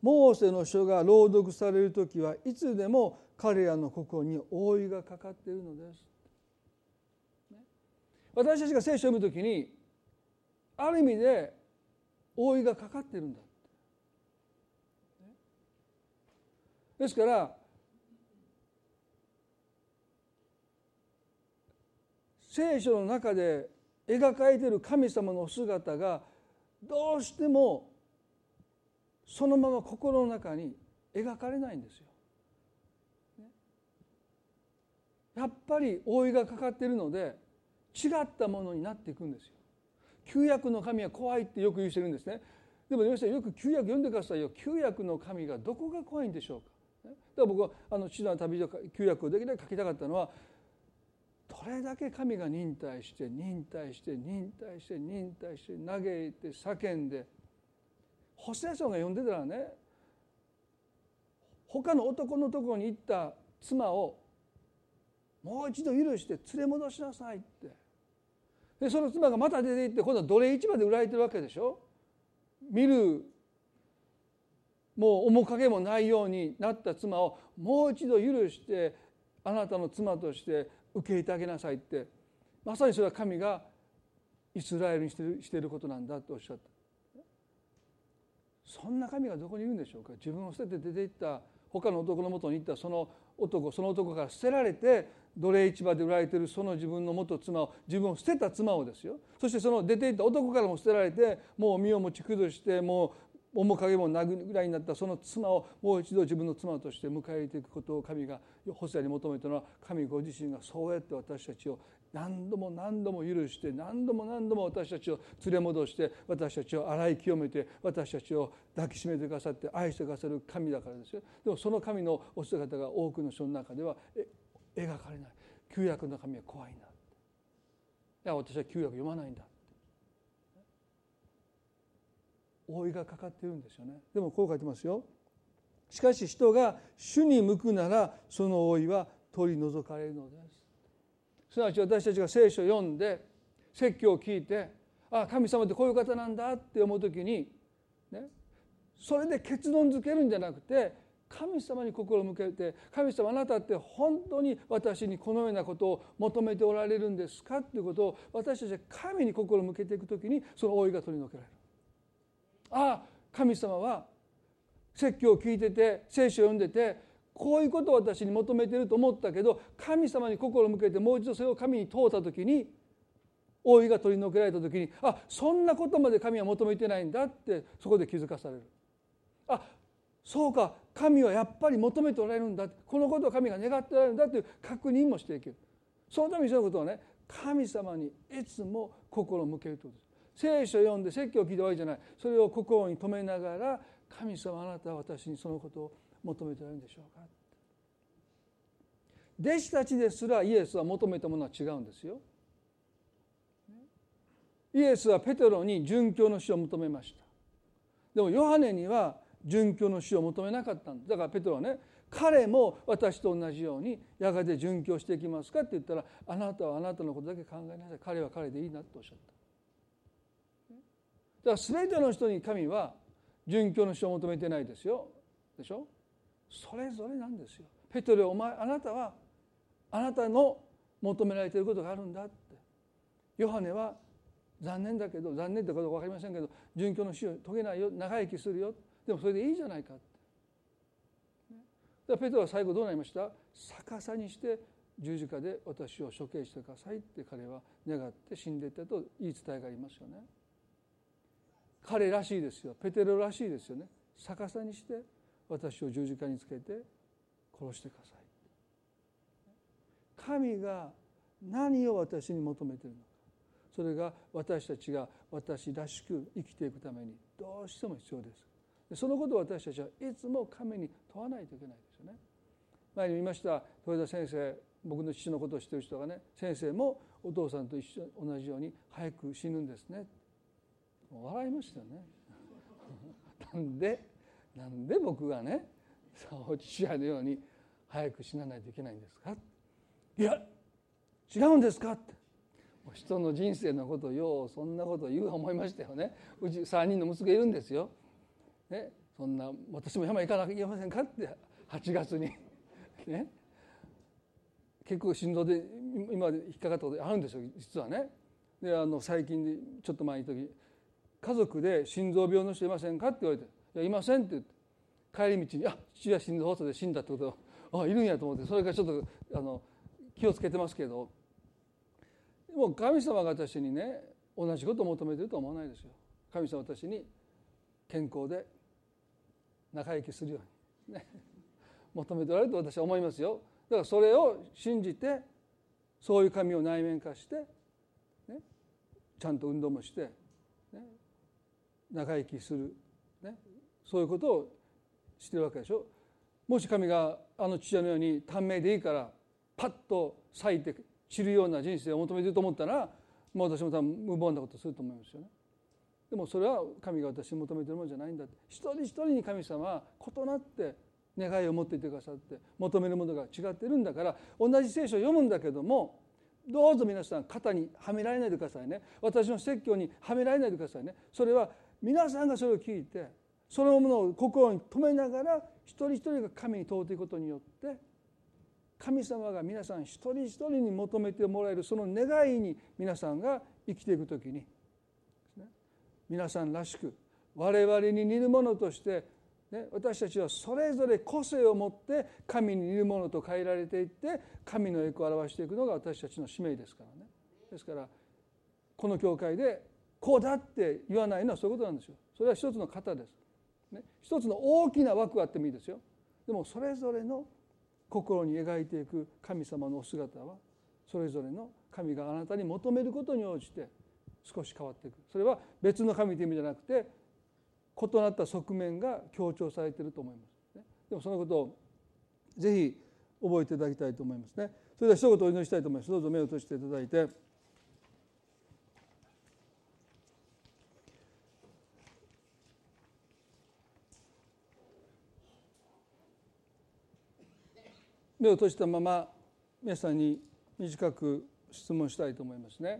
A: モーセの書が朗読される時はいつでも彼らの心に覆いがかかっているのです。私たちが聖書を読む時にある意味で覆いがかかっているんだですから聖書の中で描かれている神様の姿がどうしてもそのまま心の中に描かれないんですよ。やっぱり覆いがかかっているので違ったものになっていくんですよ。旧約の神は怖いってよく言う人いるんですね。でも皆さんよく旧約読んでくださいよ。旧約の神がどこが怖いんでしょうか。だから僕はあの父の旅で旧約をできるだけ書きたかったのはどれだけ神が忍耐して忍耐して忍耐して忍耐して嘆いて叫んでホセソンが読んでたらね他の男のところに行った妻をもう一度許して連れ戻しなさいって。でその妻がまた出て行って今度は奴隷市場で売られてるわけでしょ。見るもう面影もないようになった妻をもう一度許してあなたの妻として受け入れてあげなさいって。まさにそれは神がイスラエルにしてるしてることなんだとおっしゃった。そんな神がどこにいるんでしょうか？自分を捨てて出て行った他の男のもとに行ったその男その男から捨てられて奴隷市場で売られてるその自分の元妻を自分を捨てた妻をですよ。そしてその出て行った男からも捨てられてもう身を持ち崩してもう面影もなぐぐらいになったその妻をもう一度自分の妻として迎えていくことを神がホセアに求めた。のは神ご自身がそうやって私たちを何度も何度も許して何度も何度も私たちを連れ戻して私たちを洗い清めて私たちを抱きしめてくださって愛してくださる神だからですよでもその神のお姿が多くの人の中では描かれない。旧約の神は怖いんだいや私は旧約読まないんだ覆いがかかっているんですよね。でもこう書いてますよ。しかし人が主に向くならその覆いは取り除かれるのです。すなわち私たちが聖書を読んで説教を聞いてああ神様ってこういう方なんだって思う時に、ね、それで結論づけるんじゃなくて神様に心を向けて神様あなたって本当に私にこのようなことを求めておられるんですかっていうことを私たちは神に心を向けていく時にその覆いが取り除けられる。ああ神様は説教を聞いてて聖書を読んでてこういうことを私に求めてると思ったけど神様に心を向けてもう一度それを神に問うた時に覆いが取り除けられた時にあそんなことまで神は求めてないんだってそこで気づかされる。あそうか神はやっぱり求めておられるんだこのことを神が願っておられるんだという確認もしていける。そのためにそのことはね神様にいつも心を向けるということです。聖書を読んで説教を聞いて終わりじゃない。それを心に留めながら神様あなたは私にそのことを求めておられるんでしょうか。弟子たちですらイエスは求めたものは違うんですよ。イエスはペテロに殉教の死を求めました。でもヨハネには殉教の死を求めなかったんですだからペテロはね彼も私と同じようにやがて殉教していきますかって言ったらあなたはあなたのことだけ考えなさい。彼は彼でいいなとおっしゃった。だから全ての人に神は殉教の死を求めてないですよ。でしょ？それぞれなんですよ。ペトロお前あなたはあなたの求められていることがあるんだって。ヨハネは残念だけど残念ってことか分かりませんけど殉教の死を遂げないよ長生きするよ。でもそれでいいじゃないかって。だペトロは最後どうなりました？逆さにして十字架で私を処刑してくださいって彼は願って死んでいったと言い伝えがありますよね。彼らしいですよ。ペテロらしいですよね。逆さにして私を十字架につけて殺してください。神が何を私に求めているのか。それが私たちが私らしく生きていくためにどうしても必要です。そのことを私たちはいつも神に問わないといけないですよね。前に見ました豊田先生僕の父のことを知っている人がね先生もお父さんと一緒同じように早く死ぬんですね笑いましたよね。なんでなんで僕がね父親のように早く死なないといけないんですか？いや違うんですか？って。人の人生のことをようそんなことを言う思いましたよね。うち3人の息子いるんですよ、ね、そんな私も山行かなきゃいけませんか？って8月に。ね。結構心臓で今で引っかかったことあるんですよ実はね。であの最近でちょっと前に時家族で心臓病の人いませんか?」って言われて「いやいません」って言って帰り道に「あ父は心臓発作で死んだ」ってことあいるんやと思ってそれからちょっとあの気をつけてますけどでも神様が私にね同じことを求めてるとは思わないですよ。神様私に健康で仲良きするように、ね、求めておられると私は思いますよ。だからそれを信じてそういう神を内面化して、ね、ちゃんと運動もして、仲良きする、ね、そういうことをしてるわけでしょ。もし神があの父親のように短命でいいからパッと咲いて散るような人生を求めてると思ったらもう私も多分無謀なことすると思いますよね。でもそれは神が私に求めてるものじゃないんだって一人一人に神様は異なって願いを持っていてくださって求めるものが違ってるんだから同じ聖書を読むんだけどもどうぞ皆さん肩にはめられないでくださいね私の説教にはめられないでくださいねそれは皆さんがそれを聞いてそのものを心に留めながら一人一人が神に問うていくことによって神様が皆さん一人一人に求めてもらえるその願いに皆さんが生きていく時に皆さんらしく我々に似るものとしてね、私たちはそれぞれ個性を持って神に似るものと変えられていって神の栄光を表していくのが私たちの使命ですからね。ですからこの教会でこうだって言わないのはそういうことなんですよ。それは一つの型です、ね、一つの大きな枠があってもいいですよ。でもそれぞれの心に描いていく神様のお姿はそれぞれの神があなたに求めることに応じて少し変わっていく。それは別の神という意味じゃなくて異なった側面が強調されていると思います、ね、でもそのことをぜひ覚えていただきたいと思いますね。それでは一言お祈りしたいと思います。どうぞ目を閉じていただいて。目を閉じたまま皆さんに短く質問したいと思いますね。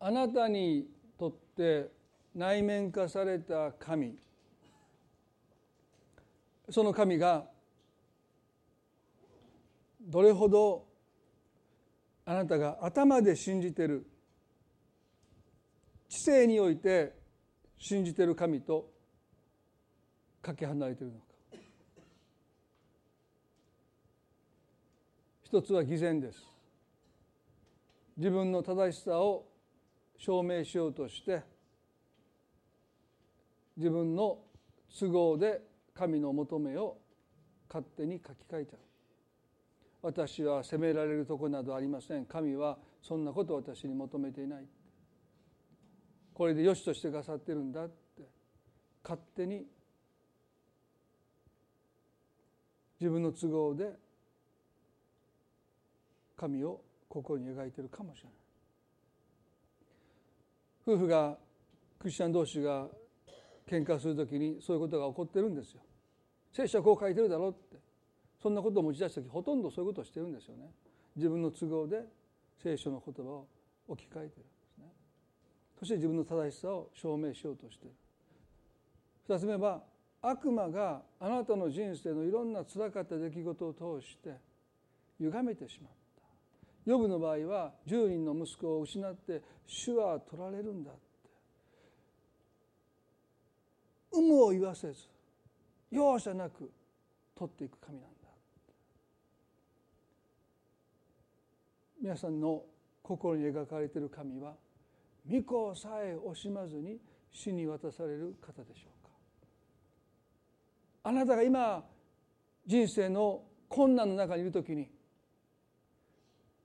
A: あなたにとって内面化された神その神がどれほどあなたが頭で信じてる知性において信じてる神とかけ離れているのか。一つは偽善です。自分の正しさを証明しようとして自分の都合で神の求めを勝手に書き換えちゃう。私は責められるとこなどありません。神はそんなことを私に求めていない。これで良しとしてくださってるんだって。勝手に自分の都合で神を心に描いてるかもしれない夫婦がクリスチャン同士が喧嘩する時にそういうことが起こってるんですよ。聖書はこう書いてるだろうってそんなことを持ち出した時ほとんどそういうことをしてるんですよね。自分の都合で聖書の言葉を置き換えてるんですね。そして自分の正しさを証明しようとしてる。二つ目は悪魔があなたの人生のいろんなつらかった出来事を通して歪めてしまう。ヨブの場合は10人の息子を失って主は取られるんだって。有無を言わせず容赦なく取っていく神なんだ皆さんの心に描かれている神は御子さえ惜しまずに死に渡される方でしょう。あなたが今人生の困難の中にいる時に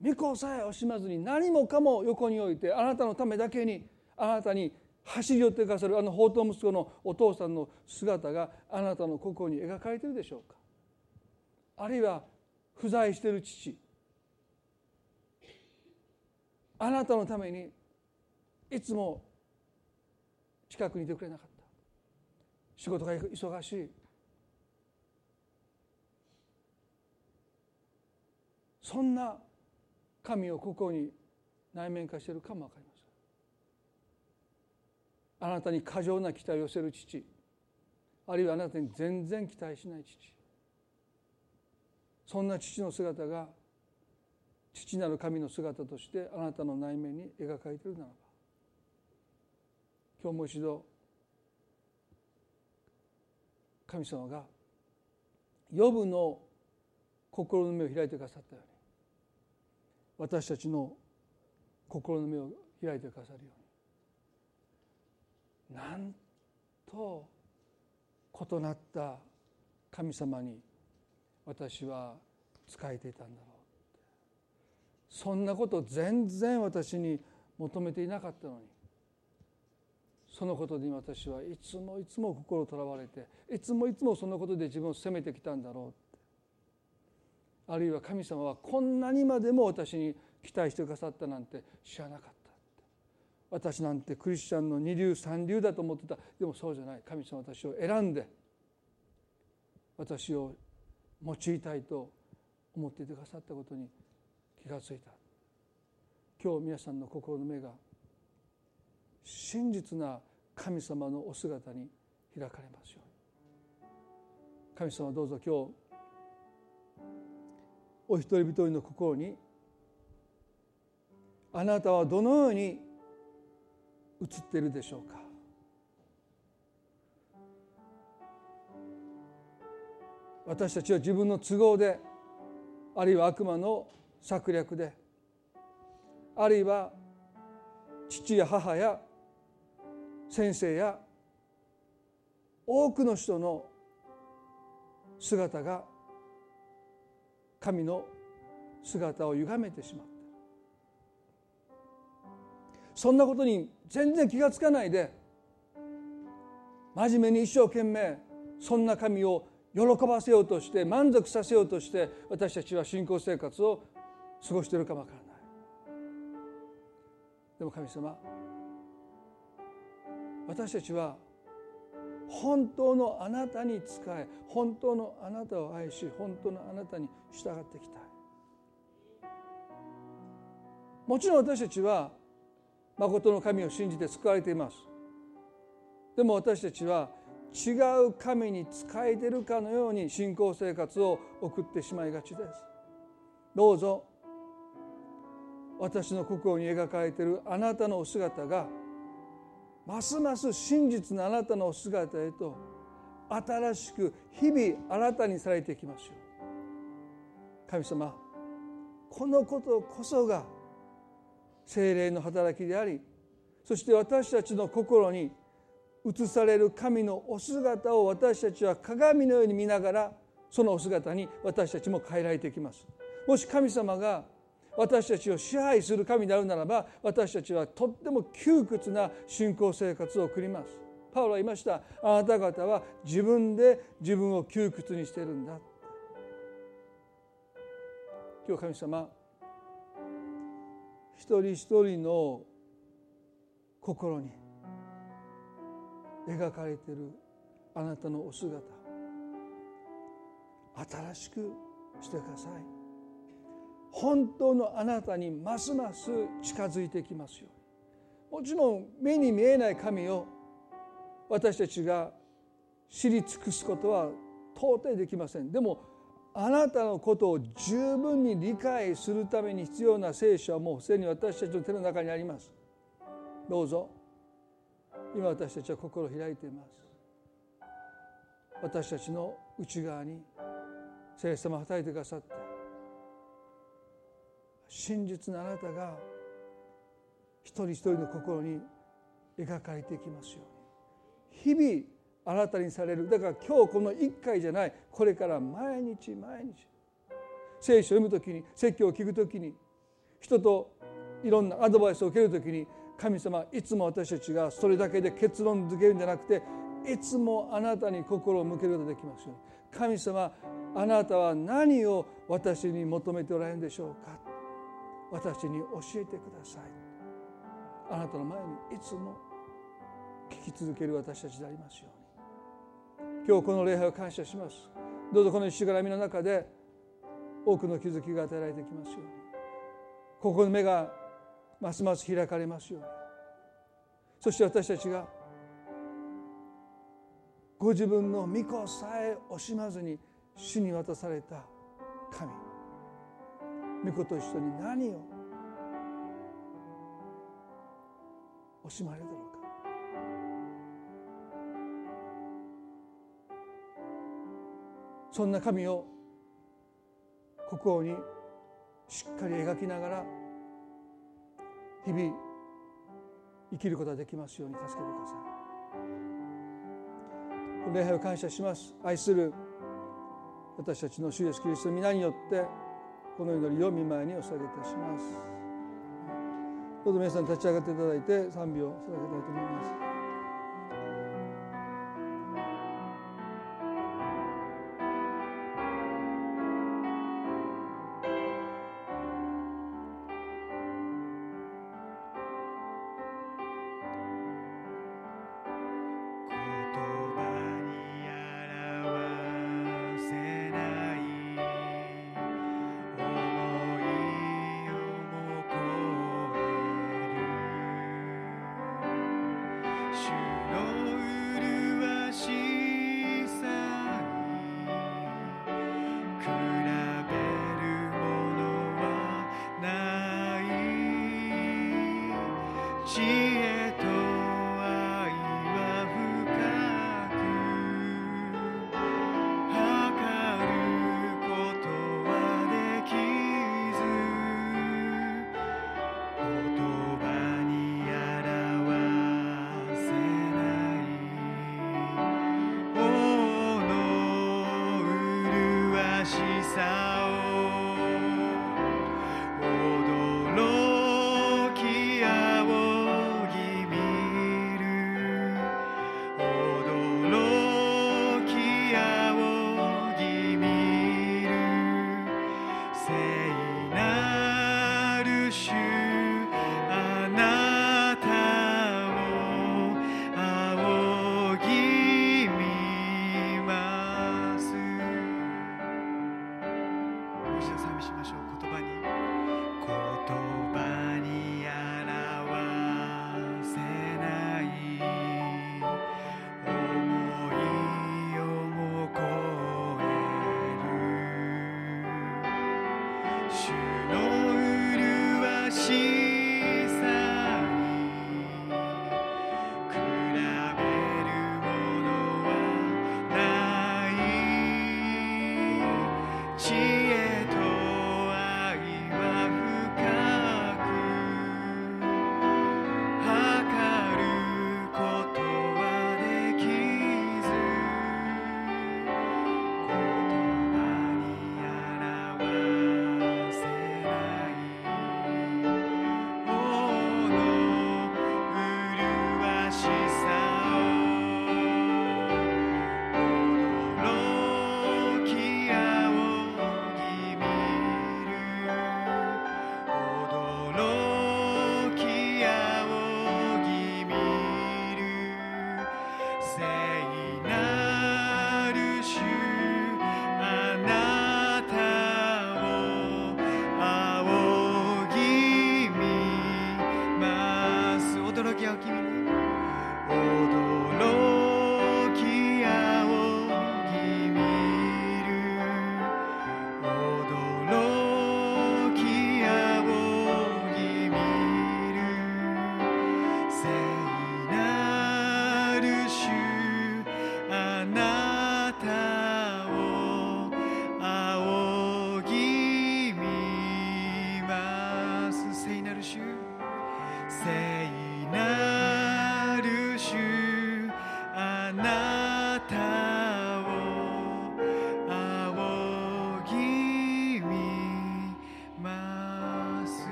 A: 御子さえ惜しまずに何もかも横に置いてあなたのためだけにあなたに走り寄ってくださるあの宝刀息子のお父さんの姿があなたの心に描かれているでしょうか。あるいは不在している父。あなたのためにいつも近くにいてくれなかった。仕事が忙しい。そんな神をここに内面化しているかも分かりません。あなたに過剰な期待を寄せる父あるいはあなたに全然期待しない父。そんな父の姿が父なる神の姿としてあなたの内面に描かれているならば。今日もう一度神様が予部の心の目を開いてくださったように私たちの心の目を開いてくださるように。なんと異なった神様に私は仕えていたんだろうそんなこと全然私に求めていなかったのに。そのことに私はいつもいつも心とらわれていつもいつもそのことで自分を責めてきたんだろうあるいは神様はこんなにまでも私に期待してくださったなんて知らなかった。私なんてクリスチャンの二流三流だと思ってた。でもそうじゃない。神様私を選んで私を用いたいと思っていてくださったことに気がついた。今日皆さんの心の目が真実な神様のお姿に開かれますように。神様どうぞ今日お一人一人の心にあなたはどのように映っているでしょうか？私たちは自分の都合であるいは悪魔の策略であるいは父や母や先生や多くの人の姿が神の姿を歪めてしまった。そんなことに全然気が付かないで真面目に一生懸命そんな神を喜ばせようとして満足させようとして私たちは信仰生活を過ごしているかもわからない。でも神様私たちは本当のあなたに仕え本当のあなたを愛し本当のあなたに従っていきたい。もちろん私たちは誠の神を信じて救われています。でも私たちは違う神に仕えてるかのように信仰生活を送ってしまいがちです。どうぞ私の心に描かれているあなたのお姿がますます真実のあなたのお姿へと新しく日々新たにされていきましょう。神様このことこそが精霊の働きでありそして私たちの心に映される神のお姿を私たちは鏡のように見ながらそのお姿に私たちも変えられていきます。もし神様が私たちを支配する神であるならば私たちはとっても窮屈な信仰生活を送ります。パウロは言いました。あなた方は自分で自分を窮屈にしているんだ。今日神様一人一人の心に描かれているあなたのお姿新しくしてください。本当のあなたにますます近づいてきますように。もちろん目に見えない神を私たちが知り尽くすことは到底できません。でもあなたのことを十分に理解するために必要な聖書はもうすでに私たちの手の中にあります。どうぞ。今私たちは心を開いています。私たちの内側に聖霊様働いてくださって。真実なあなたが一人一人の心に描かれていきますように日々新たにされる。だから今日この1回じゃないこれから毎日毎日聖書を読む時に説教を聞く時に人といろんなアドバイスを受ける時に神様いつも私たちがそれだけで結論づけるんじゃなくていつもあなたに心を向けることができますように。神様あなたは何を私に求めておられるんでしょうか？
B: 私に教えてください。あなたの前にいつも聞き続ける私たちでありますように。今日この礼拝を感謝します。どうぞこの一週間の中で多くの気づきが与えられてきますように。心の目がますます開かれますように。そして私たちがご自分の御子さえ惜しまずに主に渡された神。御子と一緒に何を惜しまれるだろうか。そんな神を国王にしっかり描きながら日々生きることができますように助けてください。礼拝を感謝します。愛する私たちの主イエスキリストの皆によってこの祈りを見舞いにお捧げいたします。どうぞ皆さん立ち上がっていただいて賛美を捧げたいと思います。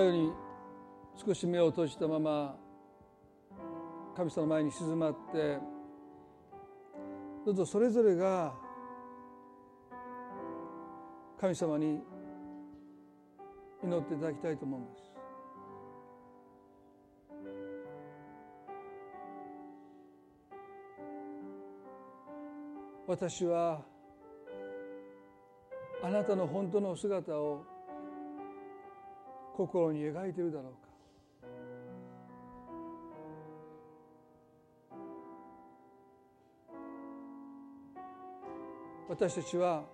B: 最後に少し目を閉じたまま神様の前に静まって
A: どうぞそれぞれが神様に祈っていただきたいと思うんです。私はあなたの本当の姿を心に描いているだろうか。私たちは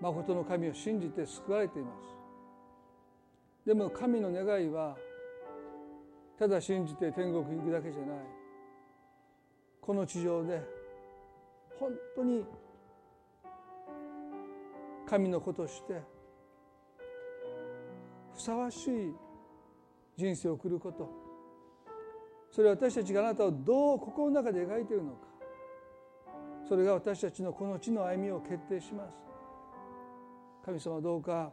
A: 誠の神を信じて救われています。でも神の願いはただ信じて天国に行くだけじゃない。この地上で本当に神の子としてふさわしい人生を送ること。それは私たちがあなたをどう心の中で描いているのか。それが私たちのこの地の歩みを決定します。神様どうか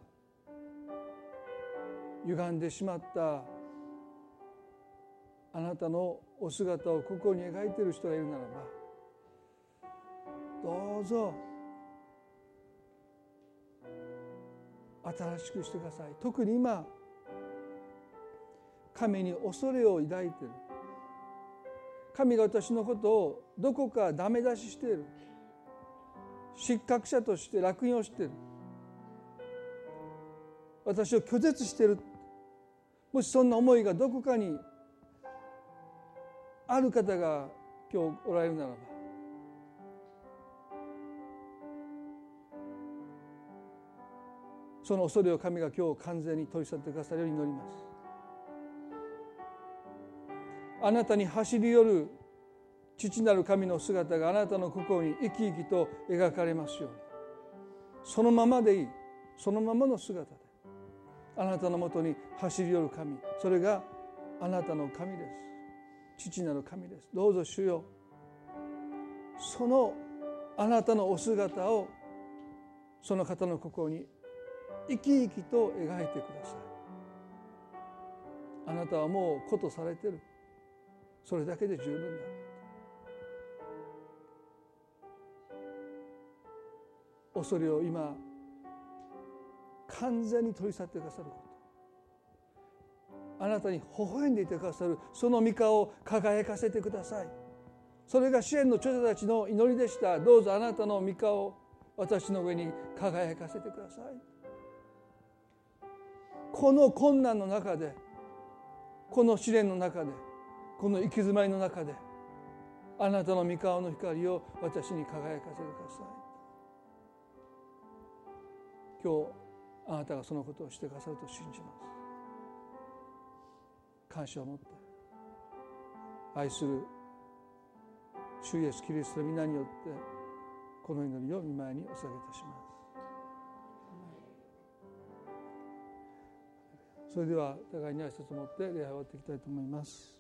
A: 歪んでしまったあなたのお姿を心に描いている人がいるならばどうぞ新しくしてください。特に今神に恐れを抱いている。神が私のことをどこかダメ出ししている。失格者として落用している。私を拒絶している。もしそんな思いがどこかにある方が今日おられるならばその恐れを神が今日完全に取り去ってくださるように祈ります。あなたに走り寄る父なる神の姿があなたの心に生き生きと描かれますように。そのままでいい。そのままの姿で。あなたのもとに走り寄る神。それがあなたの神です。父なる神です。どうぞ主よ。そのあなたのお姿をその方の心に生き生きと描いてください。あなたはもうことされてる。それだけで十分だ。恐れを今完全に取り去ってくださること。あなたに微笑んでいてくださる。その御顔を輝かせてください。それが支援の著者たちの祈りでした。どうぞあなたの御顔を私の上に輝かせてください。この困難の中でこの試練の中でこの行き詰まりの中であなたの御顔の光を私に輝かせてください。今日あなたがそのことをしてくださると信じます。感謝を持って愛する主イエスキリストの皆によってこの祈りを見舞いにお捧げいたします。それでは互いに挨拶を持って礼拝を終わっていきたいと思います。